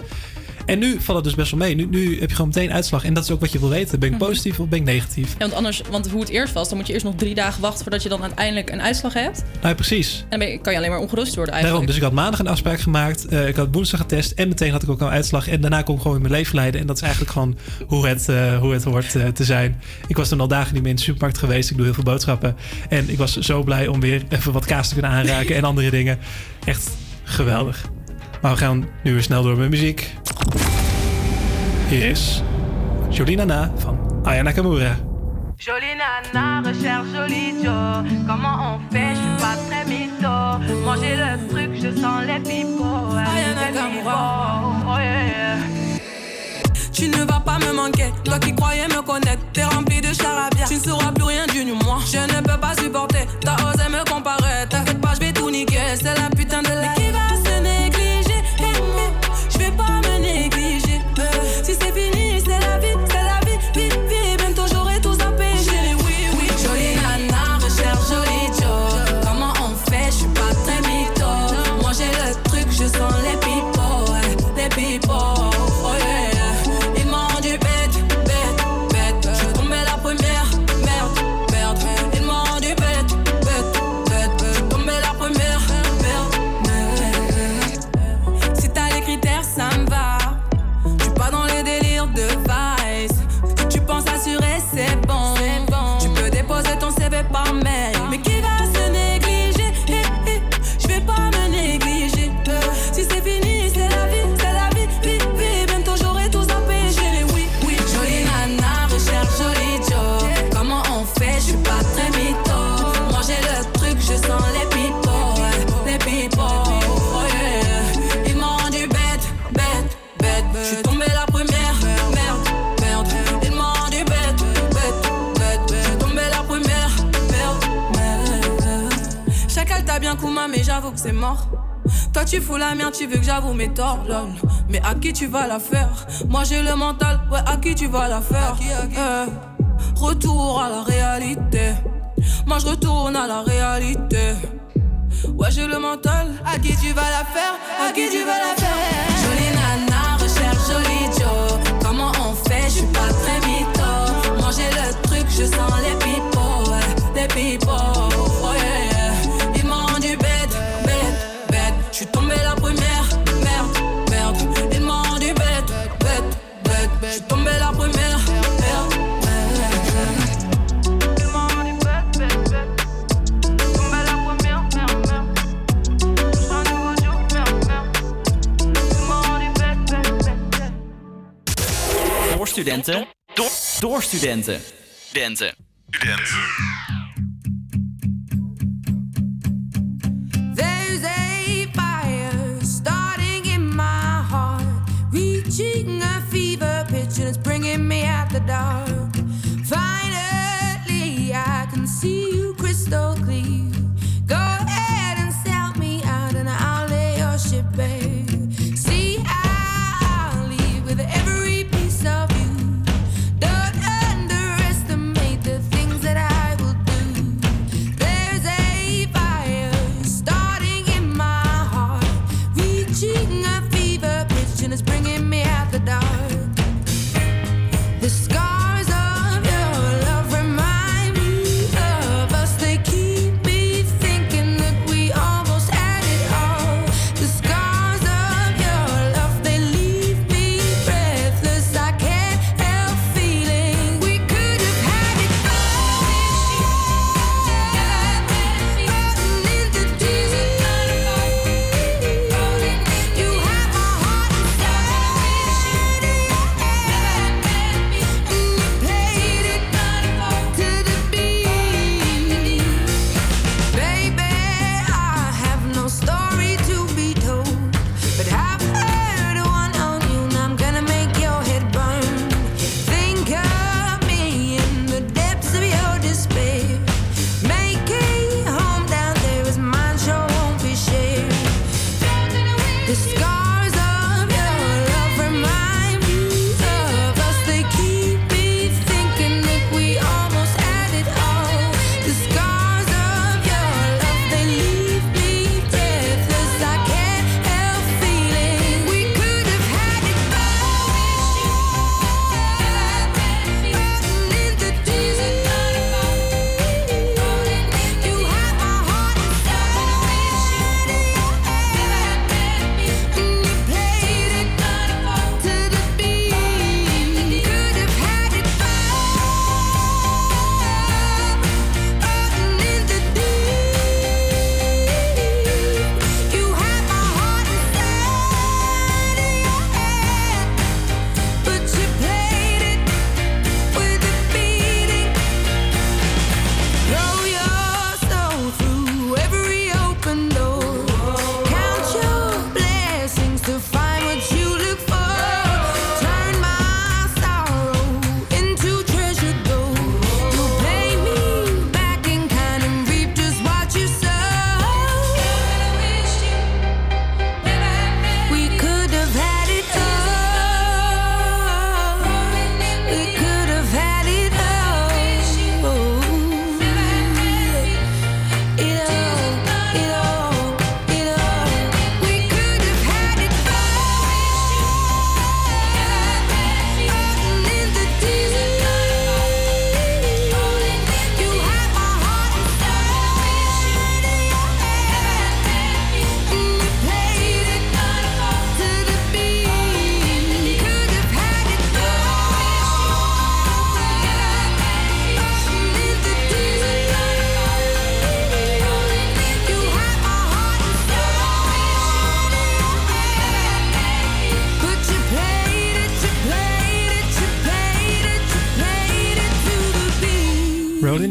En nu valt het dus best wel mee. Nu, nu heb je gewoon meteen uitslag. En dat is ook wat je wil weten. Ben ik Mhm. positief of ben ik negatief? Ja, want anders, want hoe het eerst was, dan moet je eerst nog drie dagen wachten voordat je dan uiteindelijk een uitslag hebt. Nou, precies. En dan ben je- kan je alleen maar ongerust worden Daarom, eigenlijk. dus ik had maandag een afspraak gemaakt. eh, ik had woensdag getest en meteen had ik ook al uitslag. En daarna kon ik gewoon in mijn leven leiden. En dat is eigenlijk gewoon hoe het, eh, hoe het hoort eh, te zijn. Ik was toen al dagen niet meer in de supermarkt geweest. Ik doe heel veel boodschappen. En ik was zo blij om weer even wat kaas te kunnen aanraken en andere dingen. Echt geweldig. Maar we gaan nu weer snel door met muziek. Hier is Jolina Na van Aya Nakamura. Jolie nana, recherche jolie Joe. Comment on fait, je suis pas très mytho. Manger le truc, je sens les pipots. Aya Nakamura. Oh yeah, yeah. Tu ne vas pas me manquer, toi qui croyais me connaître, t'es rempli de charabia. Tu ne sauras plus rien du moi. Je ne tu fous la merde, tu veux que j'avoue mes torts, lol. Mais à qui tu vas la faire? Moi j'ai le mental, ouais, à qui tu vas la faire? Eh, Retour à la réalité. Moi je retourne à la réalité. Ouais, j'ai le mental. À qui tu vas la faire? À qui tu vas la faire? Jolie nana, recherche jolie Joe. Comment on fait? Je suis pas très mytho. Manger le truc, je sens les pipots. Ouais, les pipots. suis tombé la première, merde, merde. Ils m'ont rendu bête, bête, bête. Je suis tombé la première, merde. Door studenten, door, door studenten, studenten, studenten. Bringing me out the dark. Finally, I can see you crystal clear.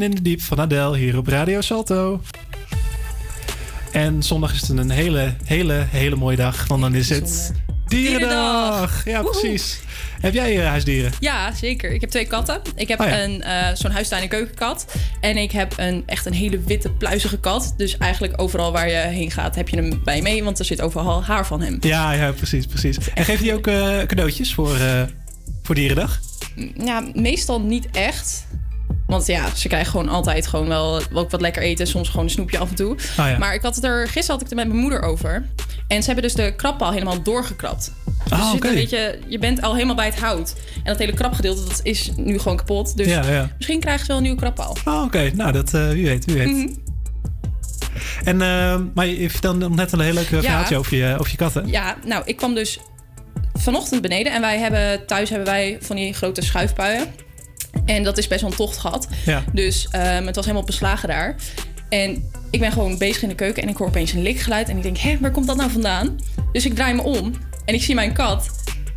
In the Deep van Adele hier op Radio Salto. En zondag is het een hele, hele, hele mooie dag. Want dan is het Dierendag. Ja, precies. Heb jij eh, huisdieren? Ja, zeker. Ik heb twee katten. Ik heb Oh ja. een eh, zo'n huistuin- en keukenkat. En ik heb een echt een hele witte, pluizige kat. Dus eigenlijk overal waar je heen gaat, heb je hem bij je mee. Want er zit overal haar van hem. Ja, ja, precies, precies. En geeft hij ook eh, cadeautjes voor, voor Dierendag? Ja, meestal niet echt. Want ja, ze krijgen gewoon altijd gewoon wel ook wat lekker eten. Soms gewoon een snoepje af en toe. Ah, ja. Maar ik had het er, gisteren had ik het met mijn moeder over. En ze hebben dus de krabpaal helemaal doorgekrapt. Dus Ah, je, een beetje, je bent al helemaal bij het hout. En dat hele krapgedeelte dat is nu gewoon kapot. Dus Ja, ja. misschien krijgen ze wel een nieuwe krabpaal. Oh, oké. Nou, dat, eh, wie weet, wie weet. Mhm. En, eh, maar je vertelde net een heel leuk eh, verhaaltje over je, over je katten. Ja, nou, ik kwam dus vanochtend beneden. En wij hebben thuis hebben wij van die grote schuifpuien. En dat is best wel een tocht gehad. Ja. Dus ehm, het was helemaal beslagen daar. En ik ben gewoon bezig in de keuken en ik hoor opeens een likgeluid. En ik denk, hé, waar komt dat nou vandaan? Dus ik draai me om en ik zie mijn kat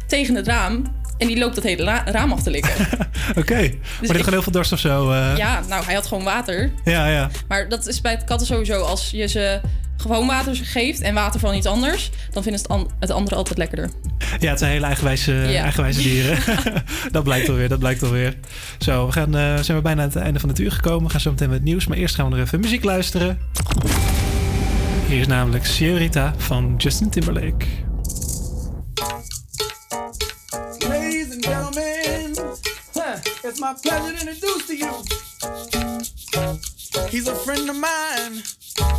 tegen het raam En die loopt dat hele ra- raam af te likken. [LAUGHS] Oké. maar die had gewoon heel veel dorst of zo. eh. ja, nou, hij had gewoon water. ja, ja. Maar dat is bij katten sowieso. Als je ze gewoon water geeft en water van iets anders... dan vinden ze het, an- het andere altijd lekkerder. Ja, het zijn hele eigenwijze, Ja. eigenwijze dieren. [LAUGHS] dat blijkt alweer, dat blijkt alweer. Zo, we gaan, eh, zijn we bijna aan het einde van het uur gekomen. We gaan zo meteen met het nieuws. Maar eerst gaan we nog even muziek luisteren. Hier is namelijk Senorita van Justin Timberlake. Ladies and gentlemen, huh, it's my pleasure to introduce to you. He's a friend of mine.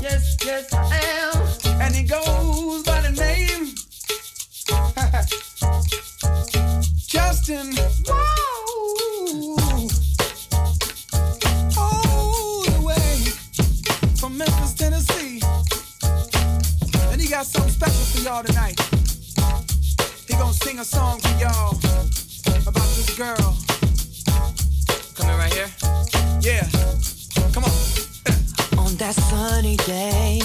Yes, yes, I am. And he goes by the name [LAUGHS] Justin. Whoa. All the way from Memphis, Tennessee. And he got something special for y'all tonight. He gonna sing a song for y'all about this girl. Coming right here? Yeah. That sunny day,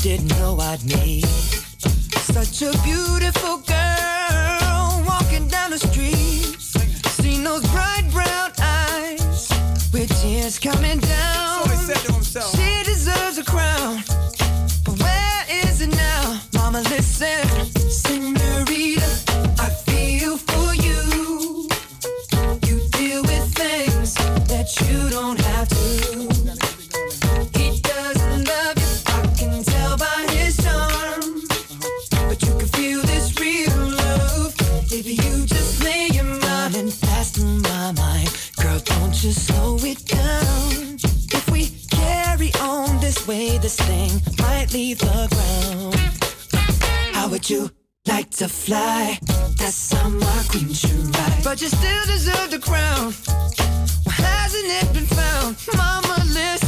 didn't know I'd meet such a beautiful girl walking down the street. Seen those bright brown eyes with tears coming down. Leave the ground. How would you like to fly? That's how my queen should ride. But you still deserve the crown. Why hasn't it been found? Mama, listen.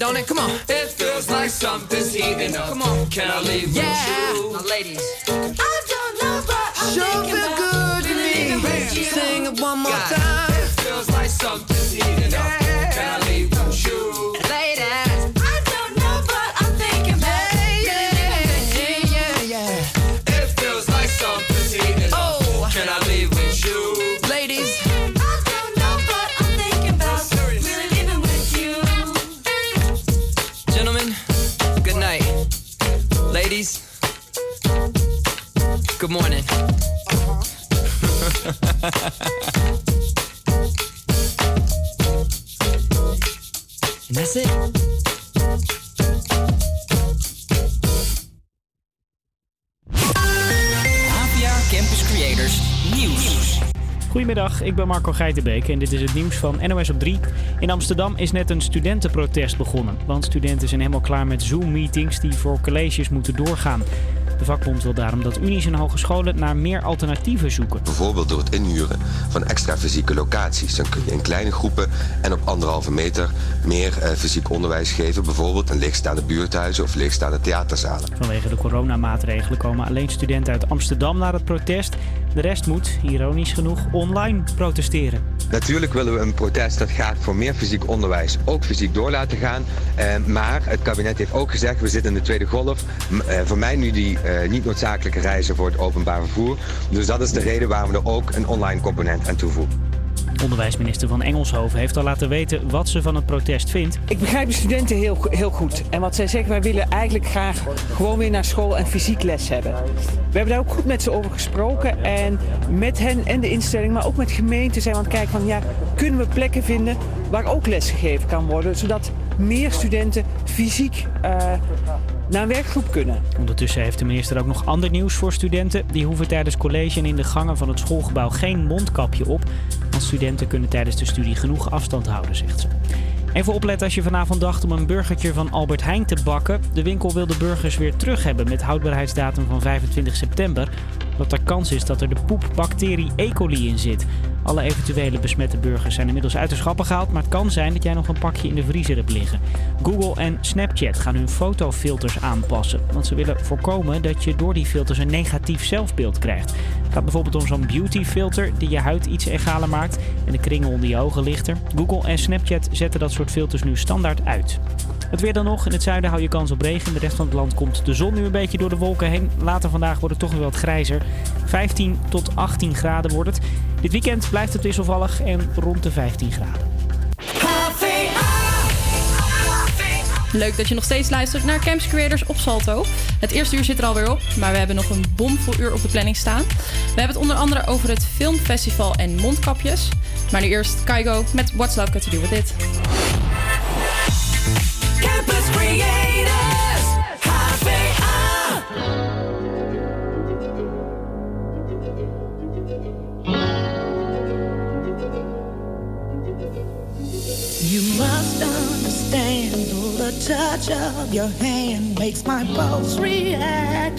Don't it? Come on. It feels like something's heating up. Come on. Can I leave yeah. with you? Now, ladies. I don't know what I'm sure feel good to me. Sing it one more time. It feels like something's heating up. Can and [LAUGHS] that's it. APA Campus Creators Nieuws. Goedemiddag, ik ben Marco Geitenbeek en dit is het nieuws van NOS op 3. In Amsterdam is net een studentenprotest begonnen. Want studenten zijn helemaal klaar met Zoom-meetings die voor colleges moeten doorgaan. De vakbond wil daarom dat unies en hogescholen naar meer alternatieven zoeken. Bijvoorbeeld door het inhuren van extra fysieke locaties. Dan kun je in kleine groepen en op anderhalve meter meer eh, fysiek onderwijs geven. Bijvoorbeeld in leegstaande buurthuizen of leegstaande theaterzalen. Vanwege de coronamaatregelen komen alleen studenten uit Amsterdam naar het protest. De rest moet, ironisch genoeg, online protesteren. Natuurlijk willen we een protest dat gaat voor meer fysiek onderwijs, ook fysiek door laten gaan. Eh, maar het kabinet heeft ook gezegd, we zitten in de tweede golf. Eh, voor mij nu die eh, niet noodzakelijke reizen voor het openbaar vervoer. Dus dat is de reden waarom we er ook een online component aan toevoegen. Onderwijsminister van Engelshoven heeft al laten weten wat ze van het protest vindt. Ik begrijp de studenten heel, heel goed. En wat zij zeggen, wij willen eigenlijk graag gewoon weer naar school en fysiek les hebben. We hebben daar ook goed met ze over gesproken. En met hen en de instelling, maar ook met gemeenten zijn we aan het kijken van... ja, kunnen we plekken vinden waar ook les gegeven kan worden... zodat meer studenten fysiek eh, naar een werkgroep kunnen. Ondertussen heeft de minister ook nog ander nieuws voor studenten. Die hoeven tijdens college en in de gangen van het schoolgebouw geen mondkapje op. Studenten kunnen tijdens de studie genoeg afstand houden, zegt ze. Even opletten als je vanavond dacht om een burgertje van Albert Heijn te bakken. De winkel wil de burgers weer terug hebben met houdbaarheidsdatum van 25 september. Omdat er kans is dat er de poepbacterie E. coli in zit. Alle eventuele besmette burgers zijn inmiddels uit de schappen gehaald, maar het kan zijn dat jij nog een pakje in de vriezer hebt liggen. Google en Snapchat gaan hun fotofilters aanpassen, want ze willen voorkomen dat je door die filters een negatief zelfbeeld krijgt. Het gaat bijvoorbeeld om zo'n beautyfilter die je huid iets egaler maakt en de kringel onder je ogen lichter. Google en Snapchat zetten dat soort filters nu standaard uit. Het weer dan nog. In het zuiden hou je kans op regen. In de rest van het land komt de zon nu een beetje door de wolken heen. Later vandaag wordt het toch weer wat grijzer. 15 tot 18 graden wordt het. Dit weekend blijft het wisselvallig en rond de 15 graden. Leuk dat je nog steeds luistert naar Camps Creators op Salto. Het eerste uur zit er alweer op, maar we hebben nog een bomvol uur op de planning staan. We hebben het onder andere over het filmfestival en mondkapjes. Maar nu eerst Kaigo met What's Love Got To Do With It. Touch of your hand makes my pulse react.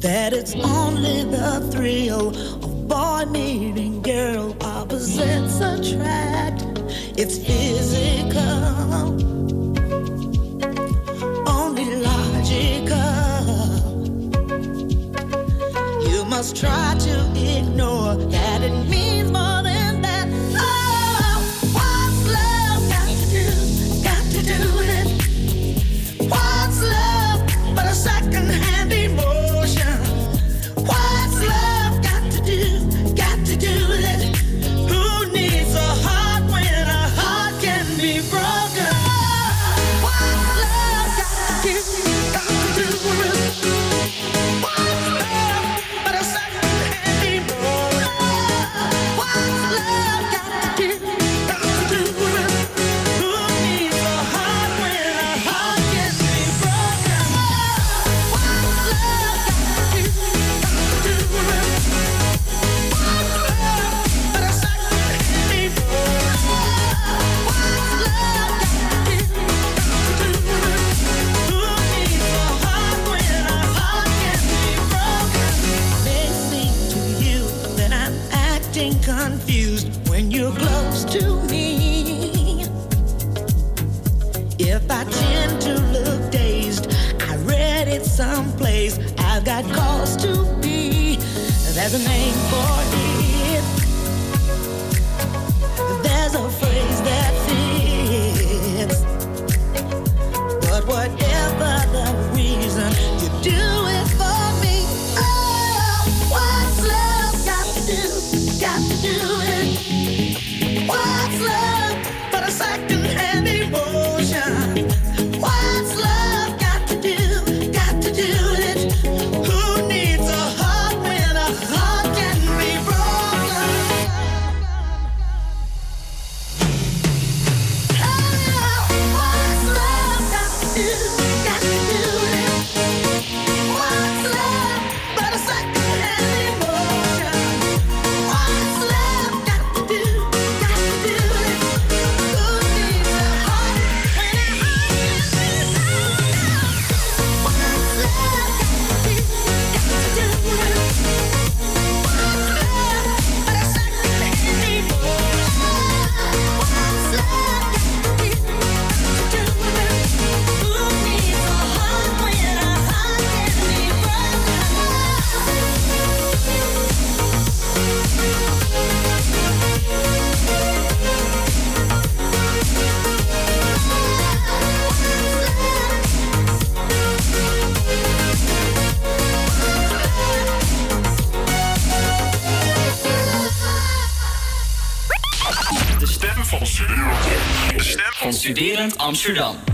That it's only the thrill of boy meeting girl, opposites attract. It's physical, only logical. You must try to ignore Amsterdam.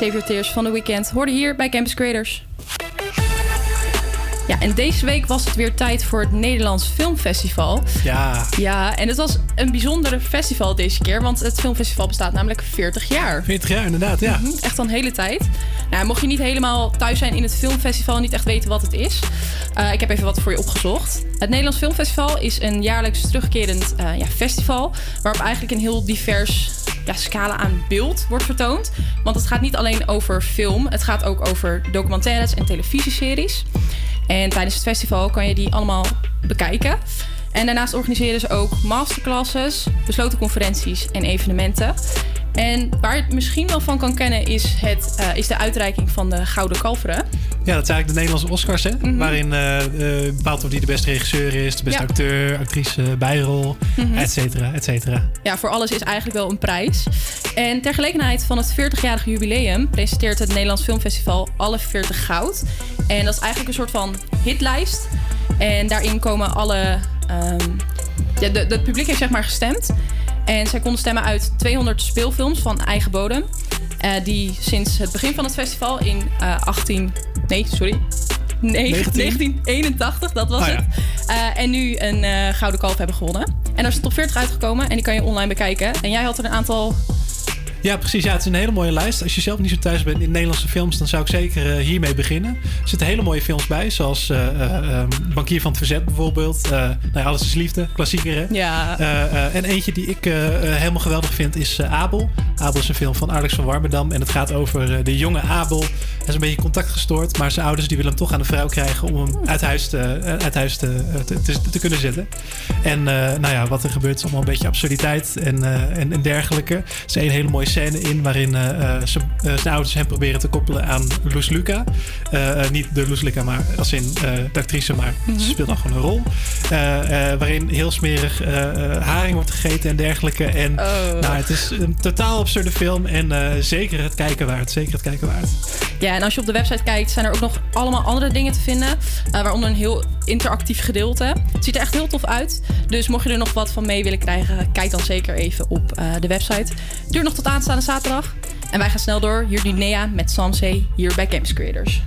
Tears van de Weekend hoorde hier bij Campus Creators. Ja, en deze week was het weer tijd voor het Nederlands Filmfestival. Ja. Ja, en het was een bijzondere festival deze keer, want het filmfestival bestaat namelijk 40 jaar. 40 jaar, inderdaad, ja. Mhm, echt al een hele tijd. Nou, mocht je niet helemaal thuis zijn in het filmfestival en niet echt weten wat het is, eh, ik heb even wat voor je opgezocht. Het Nederlands Filmfestival is een jaarlijks terugkerend eh, ja, festival waarop eigenlijk een heel divers ja, scala aan beeld wordt vertoond. Want het gaat niet alleen over film, het gaat ook over documentaires en televisieseries. En tijdens het festival kan je die allemaal bekijken. En daarnaast organiseren ze ook masterclasses, besloten conferenties en evenementen. En waar je het misschien wel van kan kennen is, het, eh, is de uitreiking van de Gouden Kalveren. Ja, dat is eigenlijk de Nederlandse Oscars, hè? Waarin eh, eh, bepaald wordt wie de beste regisseur is, de beste Ja. acteur, actrice, bijrol, Mhm. et cetera, et cetera. Ja, voor alles is eigenlijk wel een prijs. En ter gelegenheid van het 40-jarige jubileum presenteert het Nederlands Filmfestival alle 40 goud. En dat is eigenlijk een soort van hitlijst. En daarin komen alle. ehm, ja, de, de- het publiek heeft zeg maar gestemd. En zij konden stemmen uit 200 speelfilms van eigen bodem. Eh, die sinds het begin van het festival in eh 18. Nee, sorry. Nee, 19? 1981, dat was Ah, ja. het. Eh, en nu een eh, gouden kalf hebben gewonnen. En er is een top 40 uitgekomen en die kan je online bekijken. En jij had er een aantal Ja, precies. Ja, het is een hele mooie lijst. Als je zelf niet zo thuis bent in Nederlandse films, dan zou ik zeker eh, hiermee beginnen. Er zitten hele mooie films bij, zoals eh, eh, ehm, Bankier van het Verzet bijvoorbeeld. Nou ja, Alles is Liefde, klassieker hè? Ja. En eentje die ik helemaal geweldig vind is Abel. Abel is een film van Alex van Warmerdam. En het gaat over de jonge Abel. Hij is een beetje contact gestoord, maar zijn ouders die willen hem toch aan de vrouw krijgen om hem uit huis te, uit huis te, te, te, te kunnen zetten. En nou ja, wat er gebeurt is allemaal een beetje absurditeit en, en, en dergelijke. Er is een hele mooie scène in waarin eh, eh, zijn eh, zijn ouders hem proberen te koppelen aan Loes Luca. Niet de Loes Luca, maar als in de actrice, maar Mhm. ze speelt dan gewoon een rol. Waarin heel smerig haring wordt gegeten en dergelijke. En Oh. nou, het is een totaal absurde film en zeker het kijken waard. Zeker het kijken waard. Ja, en als je op de website kijkt, zijn er ook nog allemaal andere dingen te vinden. waaronder een heel interactief gedeelte. Het ziet er echt heel tof uit. Dus mocht je er nog wat van mee willen krijgen, kijk dan zeker even op de website. Duurt nog tot aanstaande zaterdag. En wij gaan snel door. Hier Nea met Samsei hier bij Games Creators.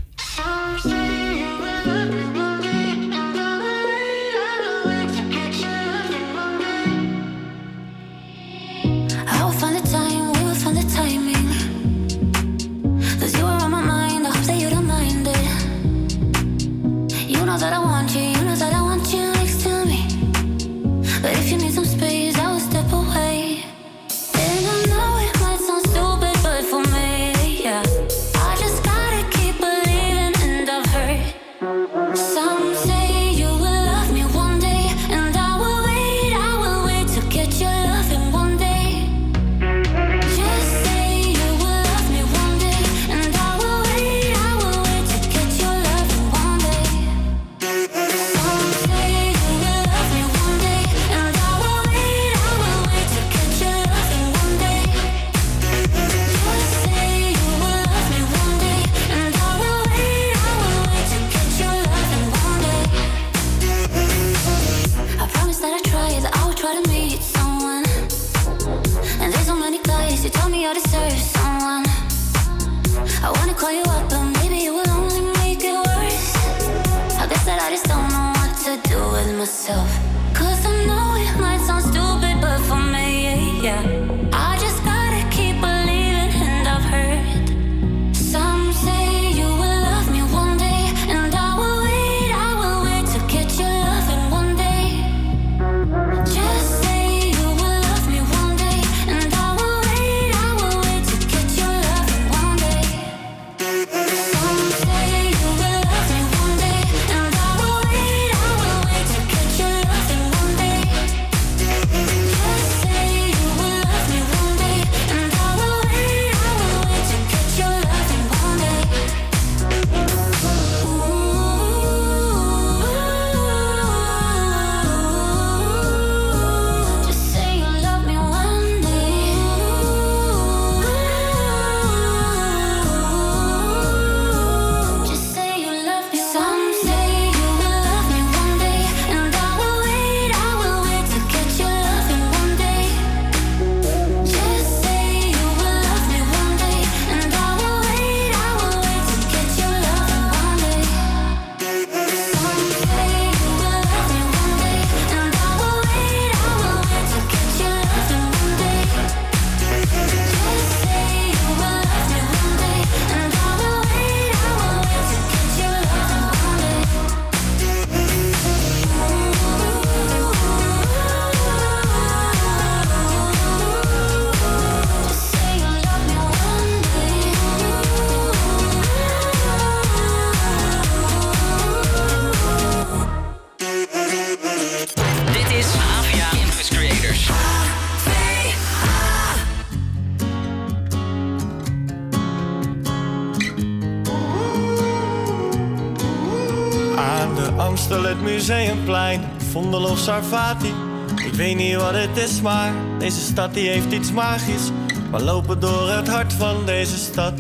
Ik weet niet wat het is, maar deze stad die heeft iets magisch. We lopen door het hart van deze stad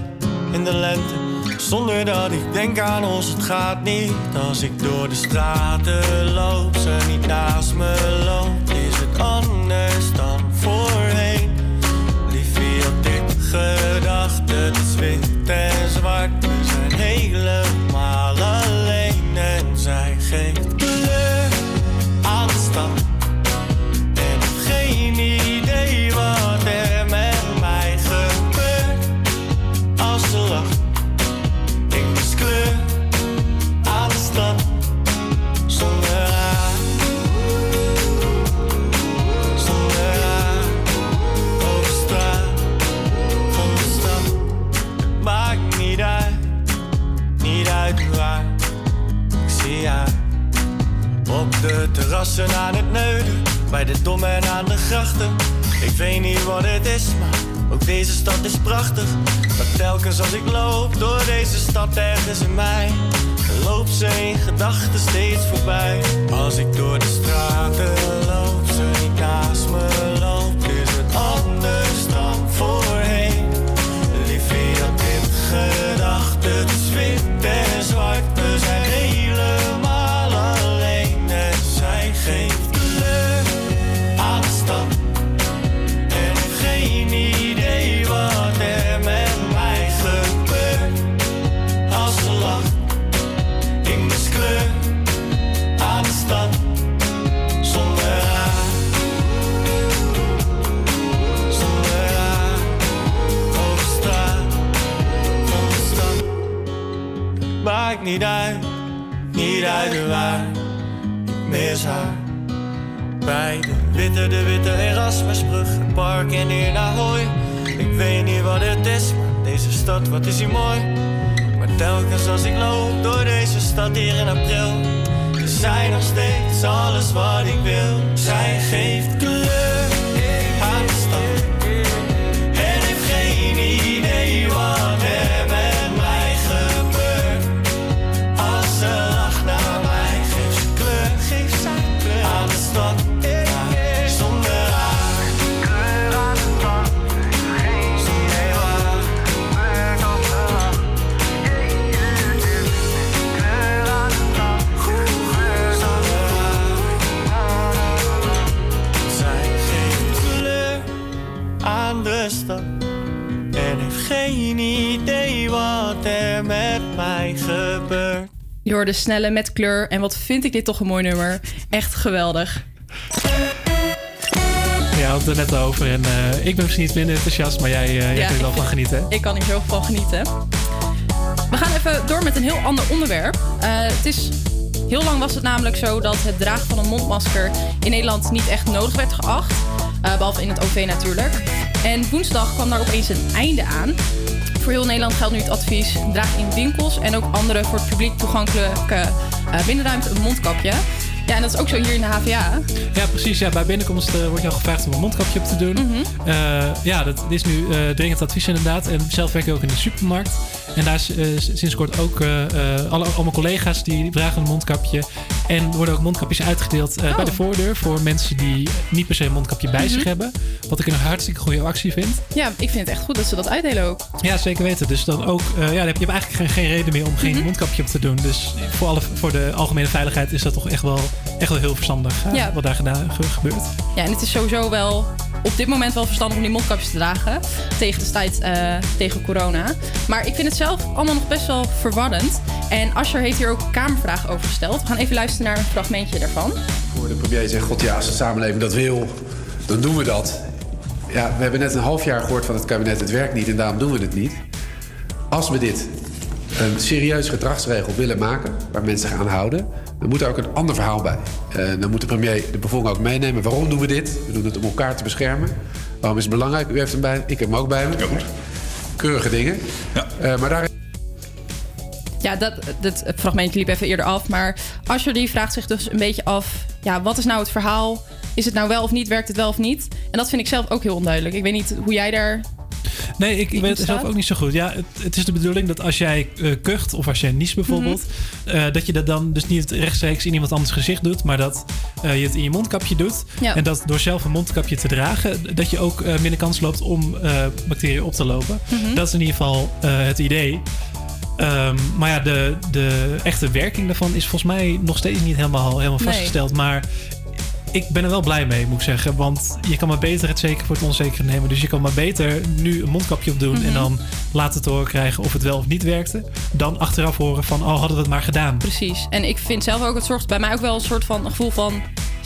in de lente. Zonder dat ik denk aan ons, het gaat niet. Als ik door de straten loop, ze niet naast me loopt, is het anders dan voorheen. Liefie had ik gedacht, het is en zwart. We zijn helemaal bij de dom en aan de grachten. Ik weet niet wat het is, maar ook deze stad is prachtig. Maar telkens als ik loop door deze stad ergens in mij, loopt ze in gedachten steeds voorbij. Als ik door de straten loop, ze naast me de witte Erasmusbrug, het park en hier naar Hooi. Ik weet niet wat het is, maar deze stad, wat is hier mooi. Maar telkens als ik loop door deze stad hier in april, is zij nog steeds alles wat ik wil. Zij geeft kleur Je hoorde Snelle met kleur. En wat vind ik dit toch een mooi nummer. Echt geweldig. Ja, we hadden het er net over. En eh, ik ben misschien iets minder enthousiast, maar jij, eh, jij Ja, kunt er wel van genieten. Ik kan hier zo van genieten. We gaan even door met een heel ander onderwerp. Eh, het is, heel lang was het namelijk zo dat het dragen van een mondmasker in Nederland niet echt nodig werd geacht. Eh, behalve in het OV natuurlijk. En woensdag kwam daar opeens een einde aan. Voor heel Nederland geldt nu het advies: draag in winkels en ook andere voor het publiek toegankelijke eh, binnenruimte een mondkapje. Ja, en dat is ook zo hier in de HVA. Ja, precies. Ja, bij binnenkomst eh, wordt je al gevraagd om een mondkapje op te doen. Mhm. Eh, ja, dat is nu eh, dringend advies inderdaad. En zelf werk ik ook in de supermarkt. En daar is sinds kort ook eh, eh, alle, al mijn collega's die dragen een mondkapje. En er worden ook mondkapjes uitgedeeld eh, bij de voordeur voor mensen die niet per se een mondkapje bij Oh. Mhm. zich hebben. Wat ik een hartstikke goede actie vind. Ja, ik vind het echt goed dat ze dat uitdelen ook. Ja, zeker weten. Dus dan ook, eh, ja, dan heb je eigenlijk geen, geen reden meer om geen Mhm. mondkapje op te doen. Dus voor, alle, voor de algemene veiligheid is dat toch echt wel, echt wel heel verstandig eh, Ja. wat daar gedaan, ge- gebeurt. Ja, en het is sowieso wel op dit moment wel verstandig om die mondkapjes te dragen. Tegen de tijd eh, tegen corona. Maar ik vind het zelf allemaal nog best wel verwarrend. En Asher heeft hier ook kamervragen over gesteld. We gaan even luisteren naar een fragmentje daarvan. Voor de premier zegt, god ja, als de samenleving dat wil, dan doen we dat. Ja, we hebben net een half jaar gehoord van het kabinet, het werkt niet en daarom doen we het niet. Als we dit een serieus gedragsregel willen maken, waar mensen zich aan houden, dan moet er ook een ander verhaal bij. Eh, dan moet de premier de bevolking ook meenemen. Waarom doen we dit? We doen het om elkaar te beschermen. Waarom is het belangrijk? U heeft hem bij, ik heb hem ook bij me. Keurige dingen. Eh, maar daar Ja, dat, dat fragmentje liep even eerder af. Maar Asher die vraagt zich dus een beetje af... Ja, wat is nou het verhaal? Is het nou wel of niet? Werkt het wel of niet? En dat vind ik zelf ook heel onduidelijk. Ik weet niet hoe jij daar... Nee, ik, ik weet het zelf ook niet zo goed. Ja, het, het is de bedoeling dat als jij eh, kucht of als jij niest bijvoorbeeld, eh, dat je dat dan dus niet rechtstreeks in iemand anders gezicht doet, maar dat eh, je het in je mondkapje doet. Ja. En dat door zelf een mondkapje te dragen, dat je ook minder kans loopt om bacteriën op te lopen. Mhm. Dat is in ieder geval het idee. Ehm, maar ja, de, de echte werking daarvan is volgens mij nog steeds niet helemaal, helemaal Nee. vastgesteld. Maar ik ben er wel blij mee, moet ik zeggen. Want je kan maar beter het zeker voor het onzekere nemen. Dus je kan maar beter nu een mondkapje op doen... Mhm. en dan laten te horen krijgen of het wel of niet werkte... dan achteraf horen van, oh, hadden we het maar gedaan. Precies. En ik vind zelf ook, het zorgt bij mij ook wel een soort van een gevoel van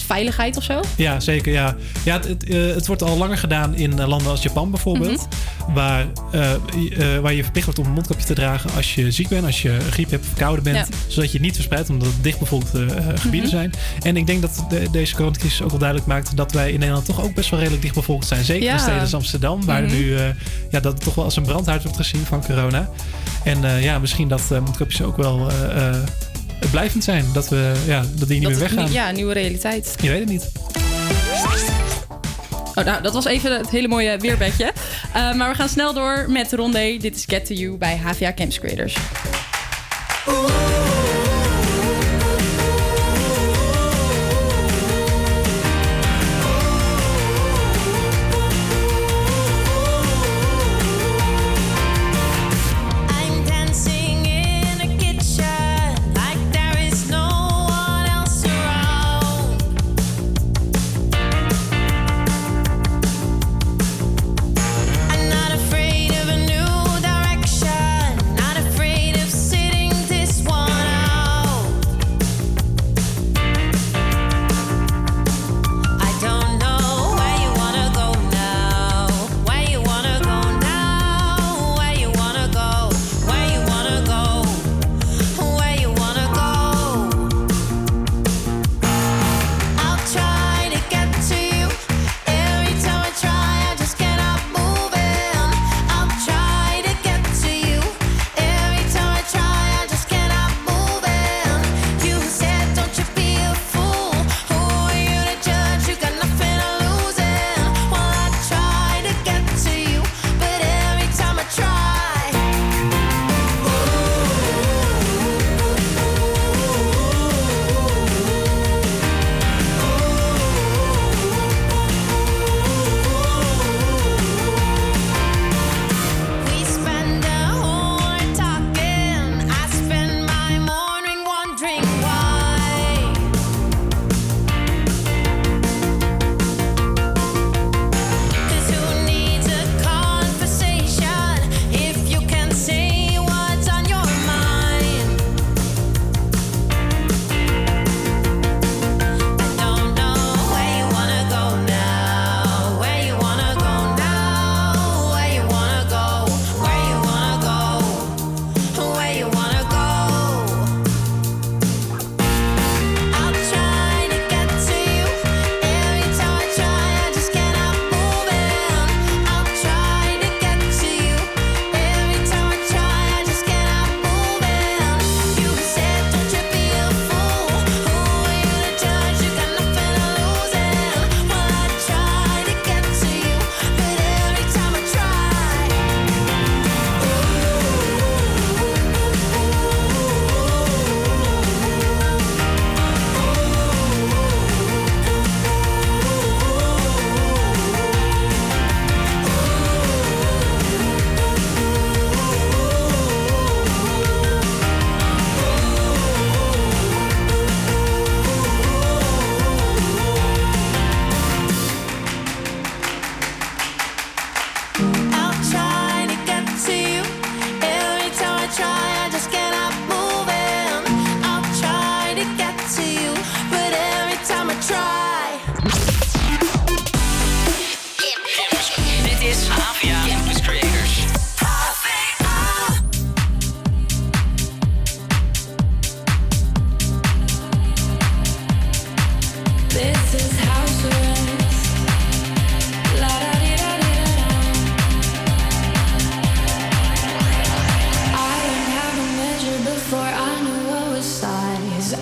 veiligheid of zo. Ja, zeker. Ja. Ja, het, het, eh, het wordt al langer gedaan in eh, landen als Japan bijvoorbeeld. waar, eh, je- waar je verplicht wordt om een mondkapje te dragen als je ziek bent, als je griep hebt of verkouden bent. Ja. Zodat je niet verspreidt, omdat het dichtbevolkte eh, gebieden Mhm. zijn. En ik denk dat de- deze coronacrisis ook wel duidelijk maakt dat wij in Nederland toch ook best wel redelijk dichtbevolkt zijn. Zeker Ja. in steden als Amsterdam, waar Mhm. nu ja, dat het toch wel als een brandhaard wordt gezien van corona. En ja, misschien dat mondkapjes ook wel blijvend zijn. Dat, we, ja, dat die niet meer weggaan. Ja, nieuwe realiteit. Je weet het niet. Oh, nou, dat was even het hele mooie weerbedje. Eh, maar we gaan snel door met Rondé. Dit is Get to You bij HVA Camps Creators.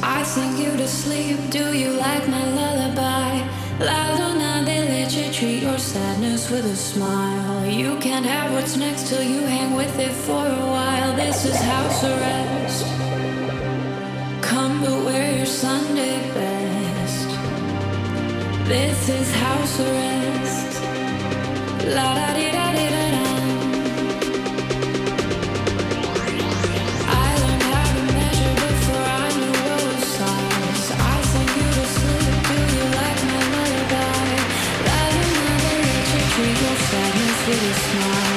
I sing you to sleep. Do you like my lullaby? Loud or not, they let you treat your sadness with a smile. You can't have what's next till you hang with it for a while. This is house arrest. Come but wear your Sunday best. This is house arrest. La da di da di da. This a smile.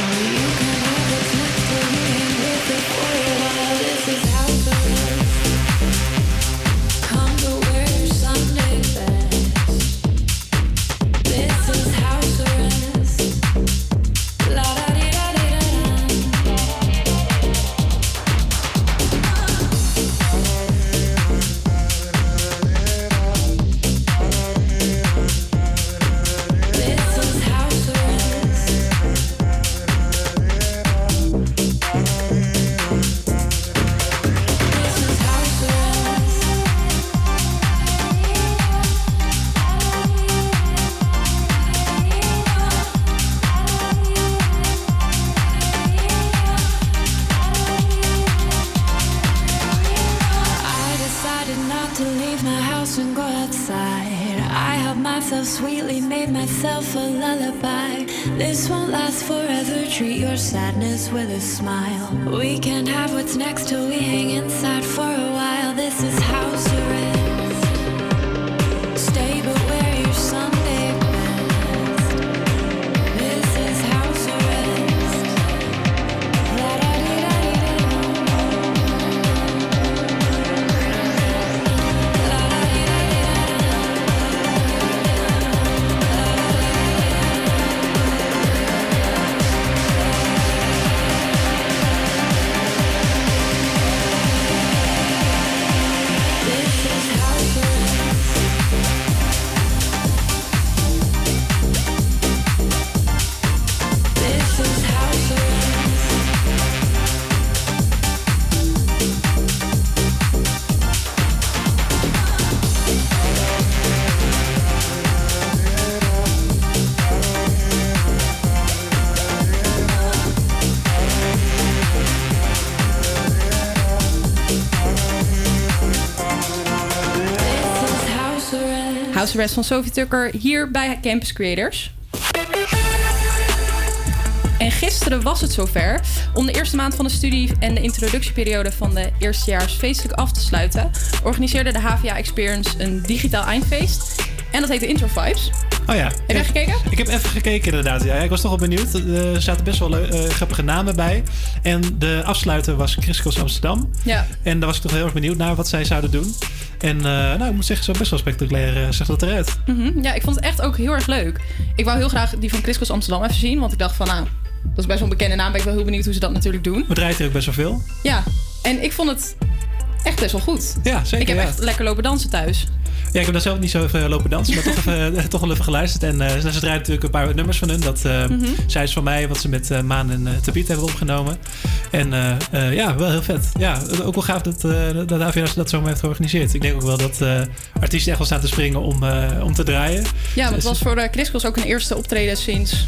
Arrest. House Arrest van Sophie Tucker hier bij Campus Creators. En gisteren was het zover. Om de eerste maand van de studie en de introductieperiode van de eerstejaars feestelijk af te sluiten, organiseerde de HVA Experience een digitaal eindfeest. En dat heette Intro Vibes. Oh ja. Heb jij gekeken? Ik heb even gekeken inderdaad. Ja, ik was toch wel benieuwd. Er zaten best wel eh, grappige namen bij. En de afsluiter was Chriskos Amsterdam. Ja. En daar was ik toch heel erg benieuwd naar wat zij zouden doen. En eh, nou, ik moet zeggen, zo best wel spectaculair uh, zag dat eruit. Mhm. Ja, ik vond het echt ook heel erg leuk. Ik wou heel graag die van Chriskos Amsterdam even zien, want ik dacht van nou, dat is best wel een bekende naam. Ben ik wel heel benieuwd hoe ze dat natuurlijk doen. We draaien er ook best wel veel. Ja, en ik vond het echt best wel goed. Ja, zeker. Ik heb ja. echt lekker lopen dansen thuis. Ja, ik heb daar zelf niet zo even lopen dansen, maar toch, even, [LAUGHS] toch wel even geluisterd. En eh, ze draaien natuurlijk een paar nummers van hun. Dat eh Mhm. zij is van mij, wat ze met eh, Maan en uh, Tabiet hebben opgenomen. En eh, eh, ja, wel heel vet. Ja, ook wel gaaf dat, eh dat AVR dat zomaar heeft georganiseerd. Ik denk ook wel dat eh, artiesten echt wel staan te springen om, eh, om te draaien. Ja, want het was voor uh, ook een eerste optreden sinds...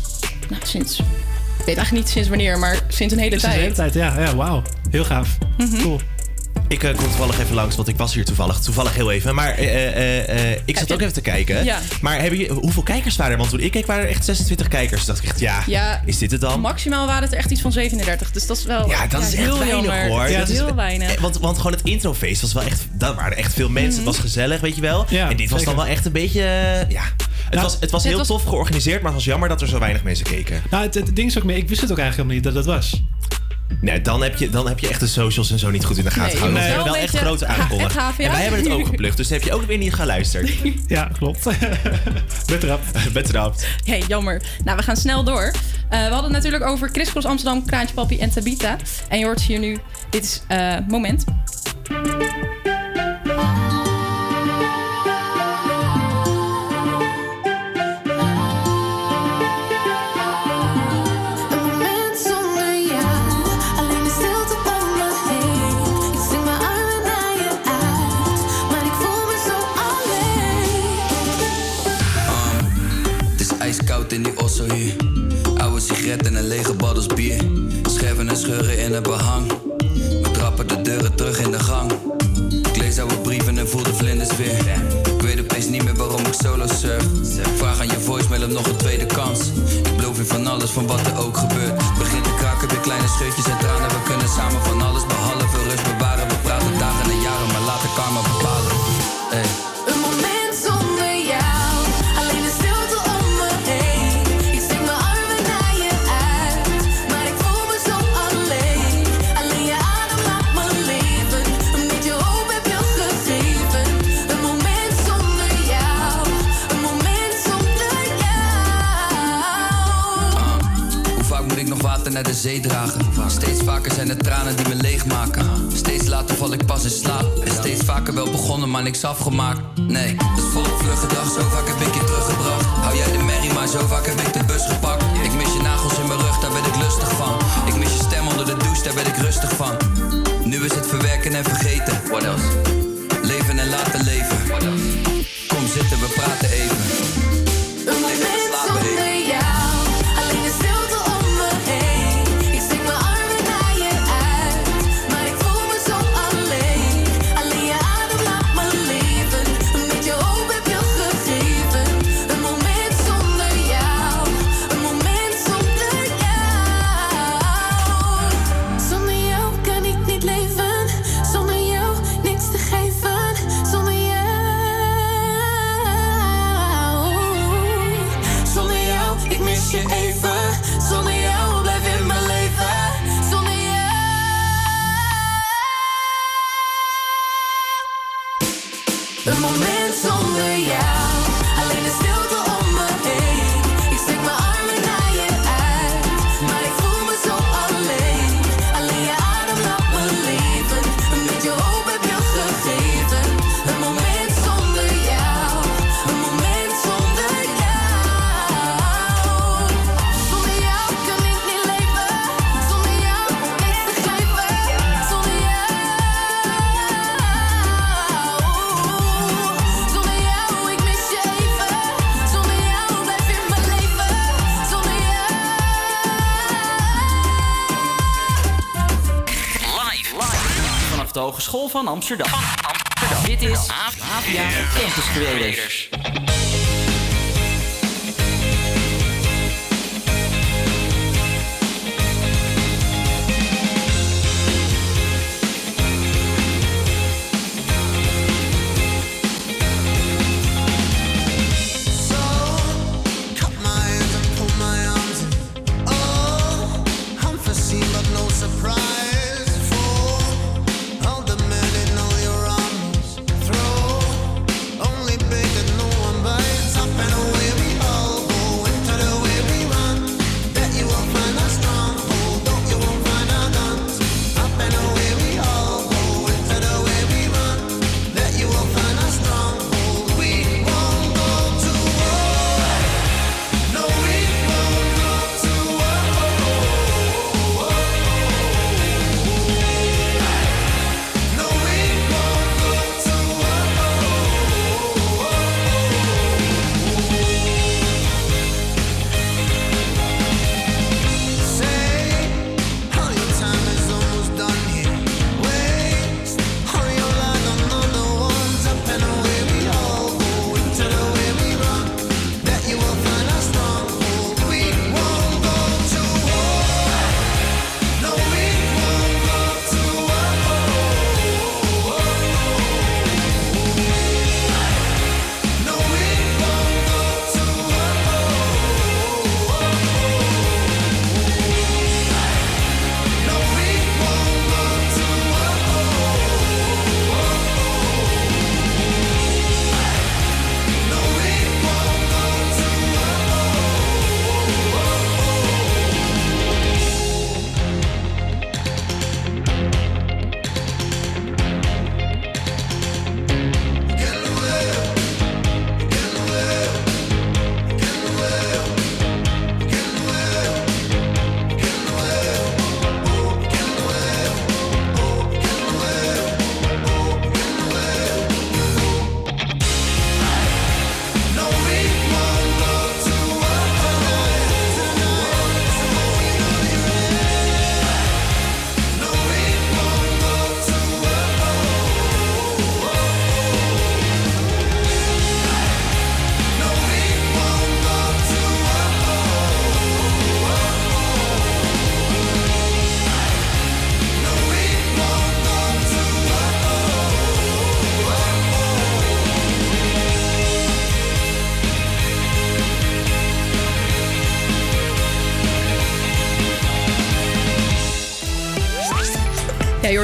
Nou, sinds... Ik weet eigenlijk niet sinds wanneer, maar sinds een hele Sinds tijd. de hele tijd, ja. ja Wauw. Heel gaaf. Mhm. Cool. Ik eh, kom toevallig even langs, want ik was hier toevallig. Toevallig heel even. Maar eh, eh, eh, ik zat ook even te kijken. Ja. Maar hebben je, hoeveel kijkers waren er? Want toen ik keek waren er echt 26 kijkers. Toen dacht ik echt, ja, Ja. is dit het dan? Maximaal waren het er echt iets van 37. Dus dat is wel Ja, dat is echt heel weinig jammer. hoor. Dat Dat is heel weinig. Want, want gewoon het introfeest was wel echt... Daar waren echt veel mensen. Mhm. Het was gezellig, weet je wel. en dit was zeker. dan wel echt een beetje... ja. Het, was, het was heel was- tof georganiseerd, maar het was jammer dat er zo weinig mensen keken. Nou, het, het ding is ook meer, ik wist het ook eigenlijk helemaal niet dat het was. Nee, dan heb, je, dan heb je echt de socials en zo niet goed in de gaten Nee, gehouden. we hebben wel echt grote aankondigingen. En wij hebben het ook geplukt, dus dan heb je ook weer niet geluisterd. [LAUGHS] Ja, klopt. [LAUGHS] Betrapt. [LAUGHS] Betrapt. Hey, jammer. Nou, we gaan snel door. Eh, we hadden het natuurlijk over Chriskos Amsterdam, Kraantje Papi en Tabita. En je hoort hier nu, dit is eh, Moment. Scheuren in het behang. We trappen de deuren terug in de gang. Ik lees oude brieven en voel de vlinders weer. Ik weet opeens niet meer waarom ik solo surf. Vraag aan je voicemail om nog een tweede kans. Ik beloof je van alles, van wat er ook gebeurt. Begint te kraken, weer kleine scheutjes en tranen. We kunnen samen van alles behalve rust bewaren. We praten dagen en jaren, maar laten karma de zee dragen? Steeds vaker zijn het tranen die me leegmaken. Steeds later val ik pas in slaap. En steeds vaker wel begonnen, maar niks afgemaakt. Nee, is volop vlug gedrag. Zo vaak heb ik je teruggebracht. Hou jij de merrie, maar zo vaak heb ik de bus gepakt. Ik mis je nagels in mijn rug, daar ben ik lustig van. Ik mis je stem onder de douche, daar ben ik rustig van. Nu is het verwerken en vergeten. What else? Leven en laten leven. Hogeschool van Amsterdam. Dit is AVA Campus Creators.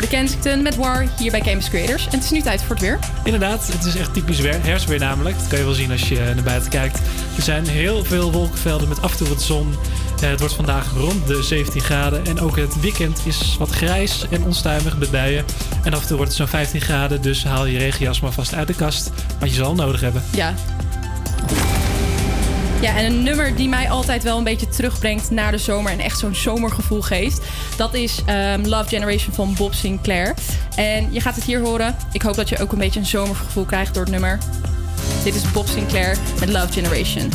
Hoorde Kensington met War hier bij Campus Creators. En het is nu tijd voor het weer. Inderdaad, het is echt typisch weer, herfstweer namelijk. Dat kan je wel zien als je naar buiten kijkt. Er zijn heel veel wolkenvelden met af en toe wat zon. Eh, het wordt vandaag rond de 17 graden. En ook het weekend is wat grijs en onstuimig met buien. En af en toe wordt het zo'n 15 graden. Dus haal je regenjas maar vast uit de kast. Want je zal hem nodig hebben. Ja. Ja, en een nummer die mij altijd wel een beetje terugbrengt naar de zomer en echt zo'n zomergevoel geeft. Dat is ehm, Love Generation van Bob Sinclair. En je gaat het hier horen. Ik hoop dat je ook een beetje een zomergevoel krijgt door het nummer. Dit is Bob Sinclair met Love Generation.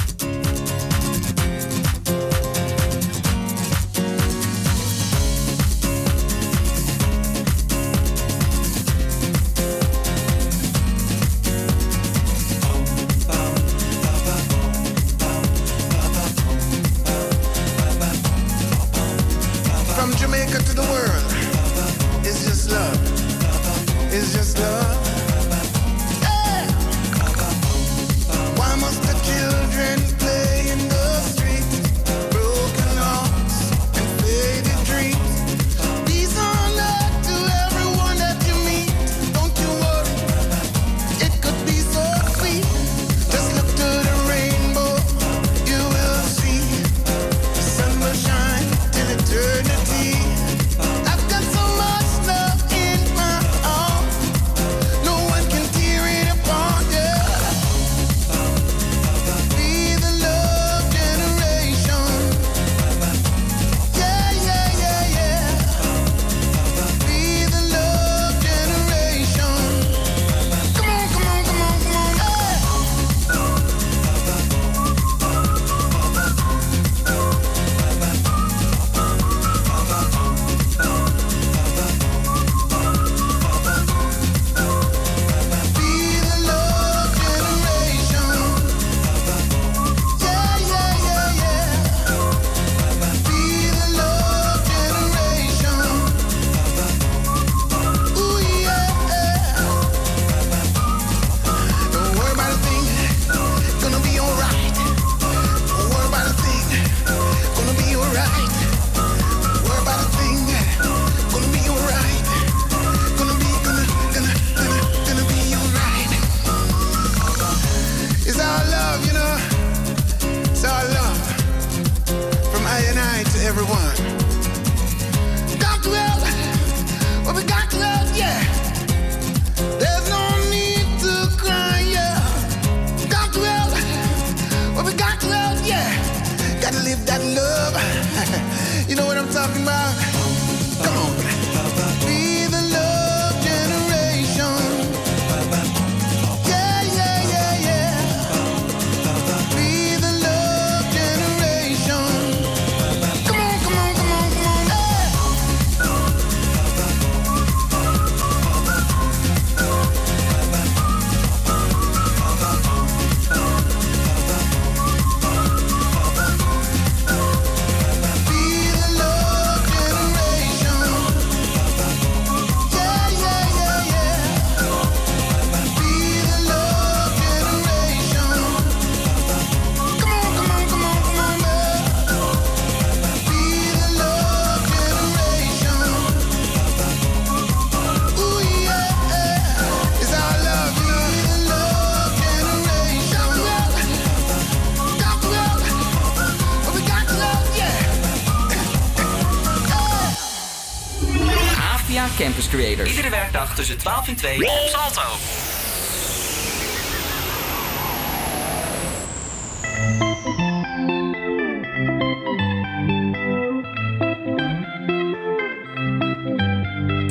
Werkdag tussen 12 en 2 op Salto.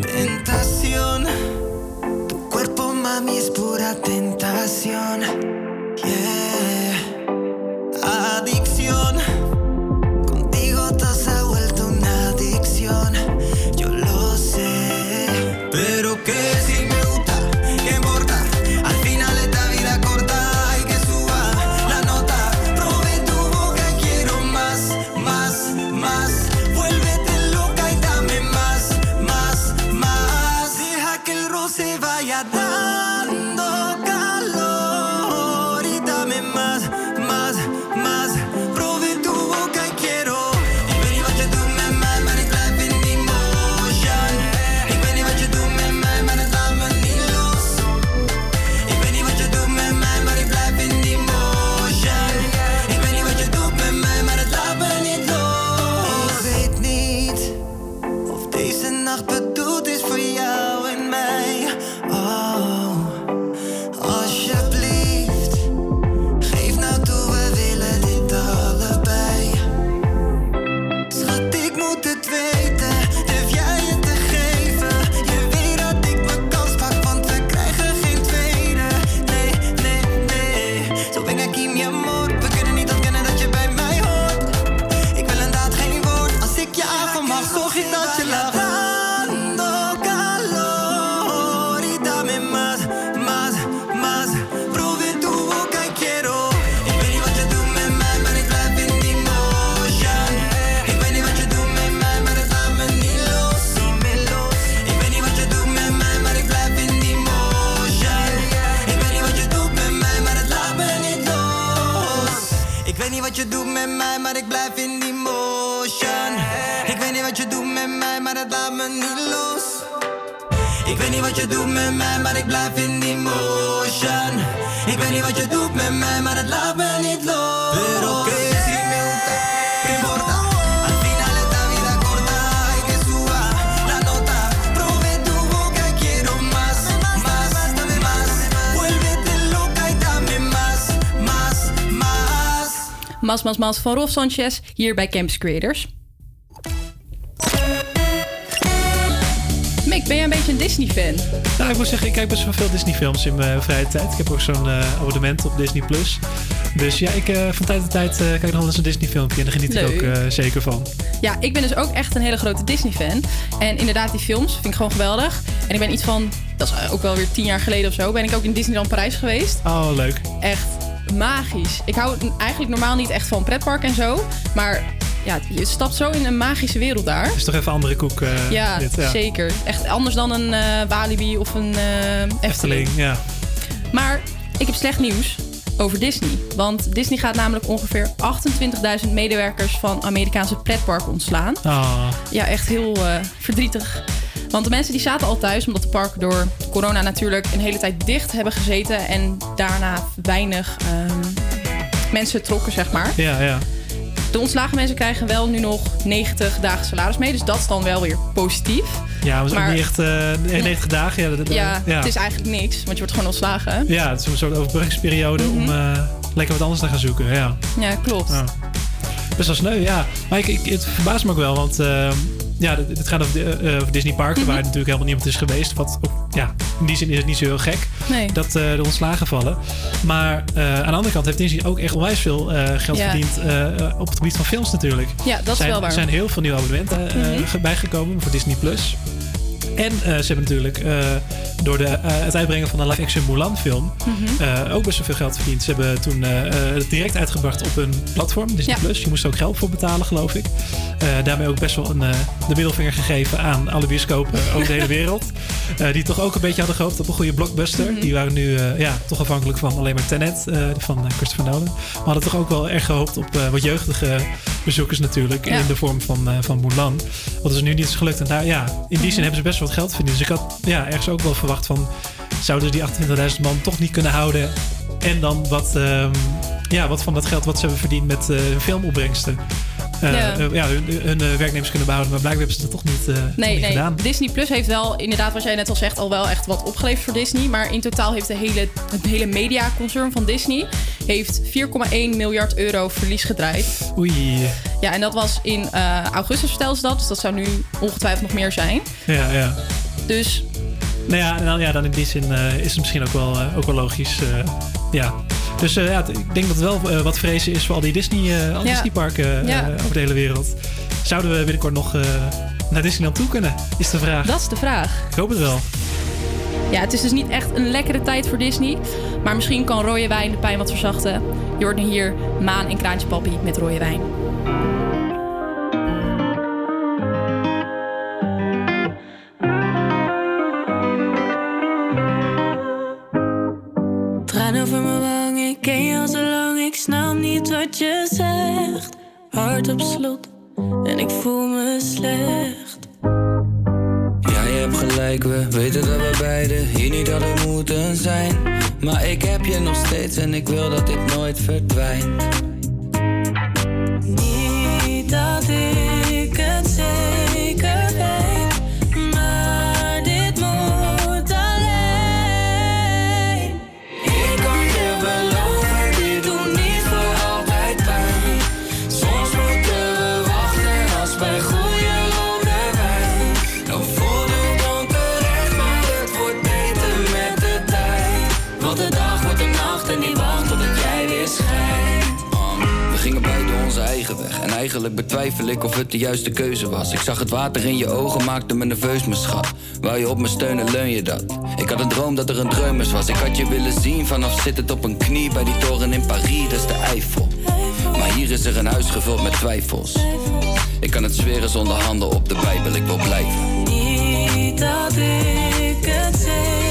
Tentación, tu cuerpo mami es pura tentación. Mas Mas Mas van Rolf Sanchez hier bij Campus Creators. Mick, ben jij een beetje een Disney-fan? Nou, ik moet zeggen, ik kijk best wel veel Disney-films in mijn vrije tijd. Ik heb ook zo'n eh, abonnement op Disney+. Plus. Dus ja, ik, eh, van tijd tot tijd eh, kijk ik nog wel eens een Disney-filmpje. En daar geniet ik ook Leuk. zeker van. Ja, ik ben dus ook echt een hele grote Disney-fan. En inderdaad, die films vind ik gewoon geweldig. En ik ben iets van, dat is ook wel weer tien jaar geleden of zo, ben ik ook in Disneyland Parijs geweest. Oh, leuk. Echt magisch. Ik hou eigenlijk normaal niet echt van pretpark en zo. Maar ja, je stapt zo in een magische wereld daar. Is toch even andere koek. eh, ja, dit, zeker. Echt anders dan een eh, Walibi of een eh, Efteling. Efteling, ja. Maar ik heb slecht nieuws over Disney. Want Disney gaat namelijk ongeveer 28.000 medewerkers van Amerikaanse pretparken ontslaan. Ah. Ja, echt heel verdrietig. Want de mensen die zaten al thuis, omdat de parken door corona natuurlijk een hele tijd dicht hebben gezeten. En daarna weinig ehm, mensen trokken, zeg maar. Ja, ja. De ontslagen mensen krijgen wel nu nog 90 dagen salaris mee. Dus dat is dan wel weer positief. Ja, maar, ook Maar- niet echt eh, 90 dagen. Ja, dat, dat- Ja, het is eigenlijk niks, want je wordt gewoon ontslagen. Ja, het is een soort overbruggingsperiode om Mhm. eh, lekker wat anders te gaan zoeken. Ja. Ja, klopt. Ja. Best wel sneu, ja. Maar ik, ik, het verbaast me ook wel, want ehm, ja, dit gaat over, eh, over Disney Parken, Mhm. waar natuurlijk helemaal niemand is geweest. Wat ook, ja, in die zin is het niet zo heel gek Nee. dat eh, de ontslagen vallen. Maar eh, aan de andere kant heeft Disney ook echt onwijs veel geld Ja. verdiend op het gebied van films natuurlijk. Ja, dat is zijn, wel waar. Er zijn heel veel nieuwe abonnementen Mhm. ge- bijgekomen voor Disney+. Plus. En eh, ze hebben natuurlijk eh, door de, eh, het uitbrengen van de live-action Mulan-film Mhm. ook best wel veel geld verdiend. Ze hebben toen het direct uitgebracht op hun platform, Disney+. Ja. Plus. Je moest er ook geld voor betalen, geloof ik. Daarmee ook best wel een, de middelvinger gegeven aan alle bioscopen [LAUGHS] over de hele wereld. Die toch ook een beetje hadden gehoopt op een goede blockbuster. Mhm. Die waren nu ja, toch afhankelijk van alleen maar Tenet, van Christopher Nolan. Maar hadden toch ook wel erg gehoopt op wat jeugdige bezoekers natuurlijk. Ja. In de vorm van, van Mulan. Wat is nu niet is gelukt. En daar, ja, in die zin hebben ze best wel geld verdiend. Dus ik had ja, ergens ook wel verwacht van... zouden ze die 28.000 man toch niet kunnen houden... en dan wat, ehm, ja, wat van dat geld wat ze hebben verdiend met eh filmopbrengsten... eh, Ja. eh, ja, hun, hun eh, werknemers kunnen behouden. Maar blijkbaar hebben ze dat toch niet, Nee, niet nee. gedaan. Disney Plus heeft wel, inderdaad, wat jij net al zegt, al wel echt wat opgeleverd voor Disney. Maar in totaal heeft de hele, het hele mediaconcern van Disney heeft 4,1 miljard euro verlies gedraaid. Oei. Ja, en dat was in augustus vertelde ze dat. Dus dat zou nu ongetwijfeld nog meer zijn. Ja, ja. Dus Nou ja, dan, ja, dan in die zin is het misschien ook wel, ook wel logisch. ja. Dus eh, ja, ik denk dat het wel eh, wat vrezen is voor al die Disney, eh, al Ja. Disneyparken Ja. over de hele wereld. Zouden we binnenkort nog naar Disneyland toe kunnen? Is de vraag. dat is de vraag. Ik hoop het wel. Ja, het is dus niet echt een lekkere tijd voor Disney. Maar misschien kan rode wijn de pijn wat verzachten. Nu hier Maan en Kraantje Papi met rode wijn. Ken je al zo lang, ik snap niet wat je zegt. Hart op slot en ik voel me slecht. Ja, je hebt gelijk, we weten dat we beiden hier niet hadden moeten zijn. Maar ik heb je nog steeds en ik wil dat dit nooit verdwijnt. Eigenlijk betwijfel ik of het de juiste keuze was. Ik zag het water in je ogen, maakte me nerveus, mijn schat. Wou je op me steunen, leun je dat? Ik had een droom dat er een dreumers was. Ik had je willen zien vanaf zittend op een knie bij die toren in Parijs, dat is de Eiffel. Maar hier is er een huis gevuld met twijfels. Ik kan het zweren zonder handen op de Bijbel, ik wil blijven. Niet dat ik het zeker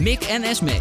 Mick en Esme.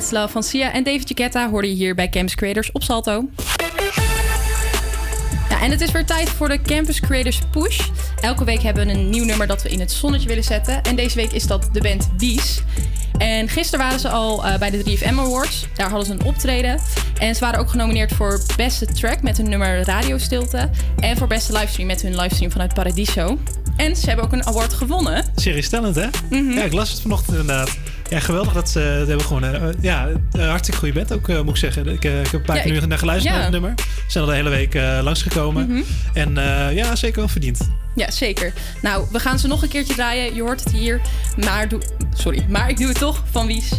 Let's Love van Sia en David Guetta hoorde je hier bij Campus Creators op Salto. Ja, en het is weer tijd voor de Campus Creators Push. Elke week hebben we een nieuw nummer dat we in het zonnetje willen zetten. En deze week is dat de band Wies. En gisteren waren ze al eh, bij de 3FM Awards. Daar hadden ze een optreden. En ze waren ook genomineerd voor beste track met hun nummer Radio Stilte. En voor beste livestream met hun livestream vanuit Paradiso. En ze hebben ook een award gewonnen. Series Talent, hè? Mhm. Ja, ik las het vanochtend inderdaad. Ja, geweldig dat ze het hebben gewonnen. Eh, ja, een hartstikke goede band ook, eh, moet ik zeggen. Ik, eh, ik heb een paar Ja, keer ik- nu naar geluisterd naar het nummer. Ze zijn al de hele week eh, langsgekomen. Mhm. En eh, ja, zeker wel verdiend. Ja, zeker. Nou, we gaan ze nog een keertje draaien. Je hoort het hier. Maar, doe, sorry, maar ik doe het toch van Wies.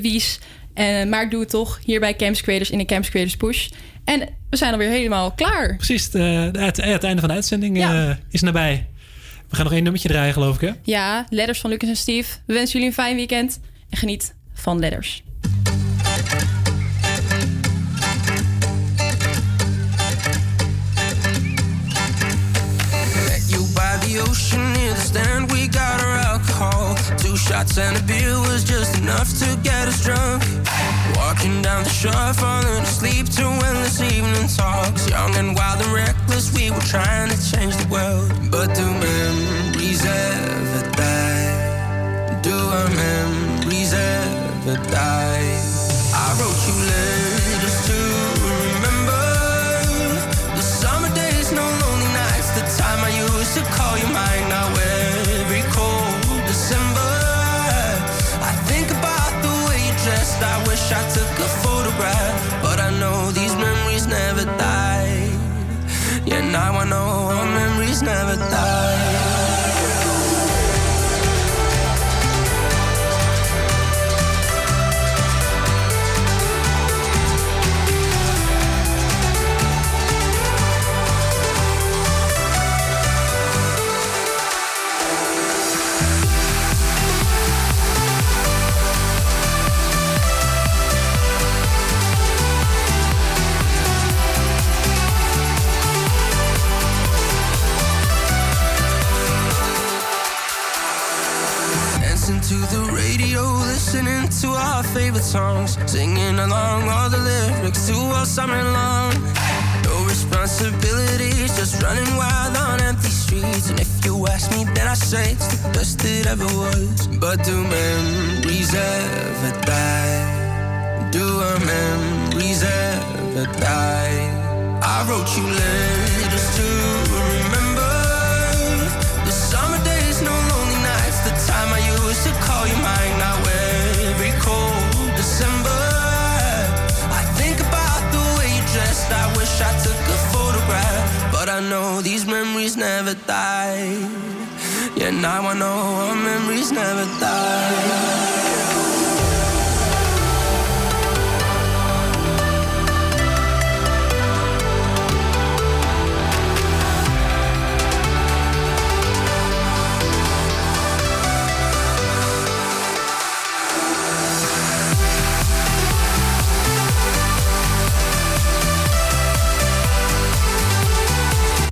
Wies. Eh, maar ik doe het toch hier bij Campus Creators in de Campus Creators Push. En we zijn alweer helemaal klaar. Precies, het, eh, het, het einde van de uitzending eh, is nabij. We gaan nog één nummertje draaien, geloof ik, hè? Ja, letters van Lucas en Steve. We wensen jullie een fijn weekend en geniet van letters. Met you by the ocean Two shots and a beer was just enough to get us drunk. Walking down the shore, falling asleep to endless evening talks. Young and wild and reckless, we were trying to change the world. But do memories ever die? Do our memories ever die? I wrote you letters I wish I took a photograph, but I know these memories never die. Yeah, now I know our memories never die. Favorite songs, singing along all the lyrics to all summer long. No responsibilities, just running wild on empty streets. And if you ask me, then I say it's the best it ever was. But do memories ever die? Do our memories ever die? I wrote you letters to remember the summer days, no lonely nights. The time I used to call you mine. Know these memories never die. Yeah, now I know our memories never die.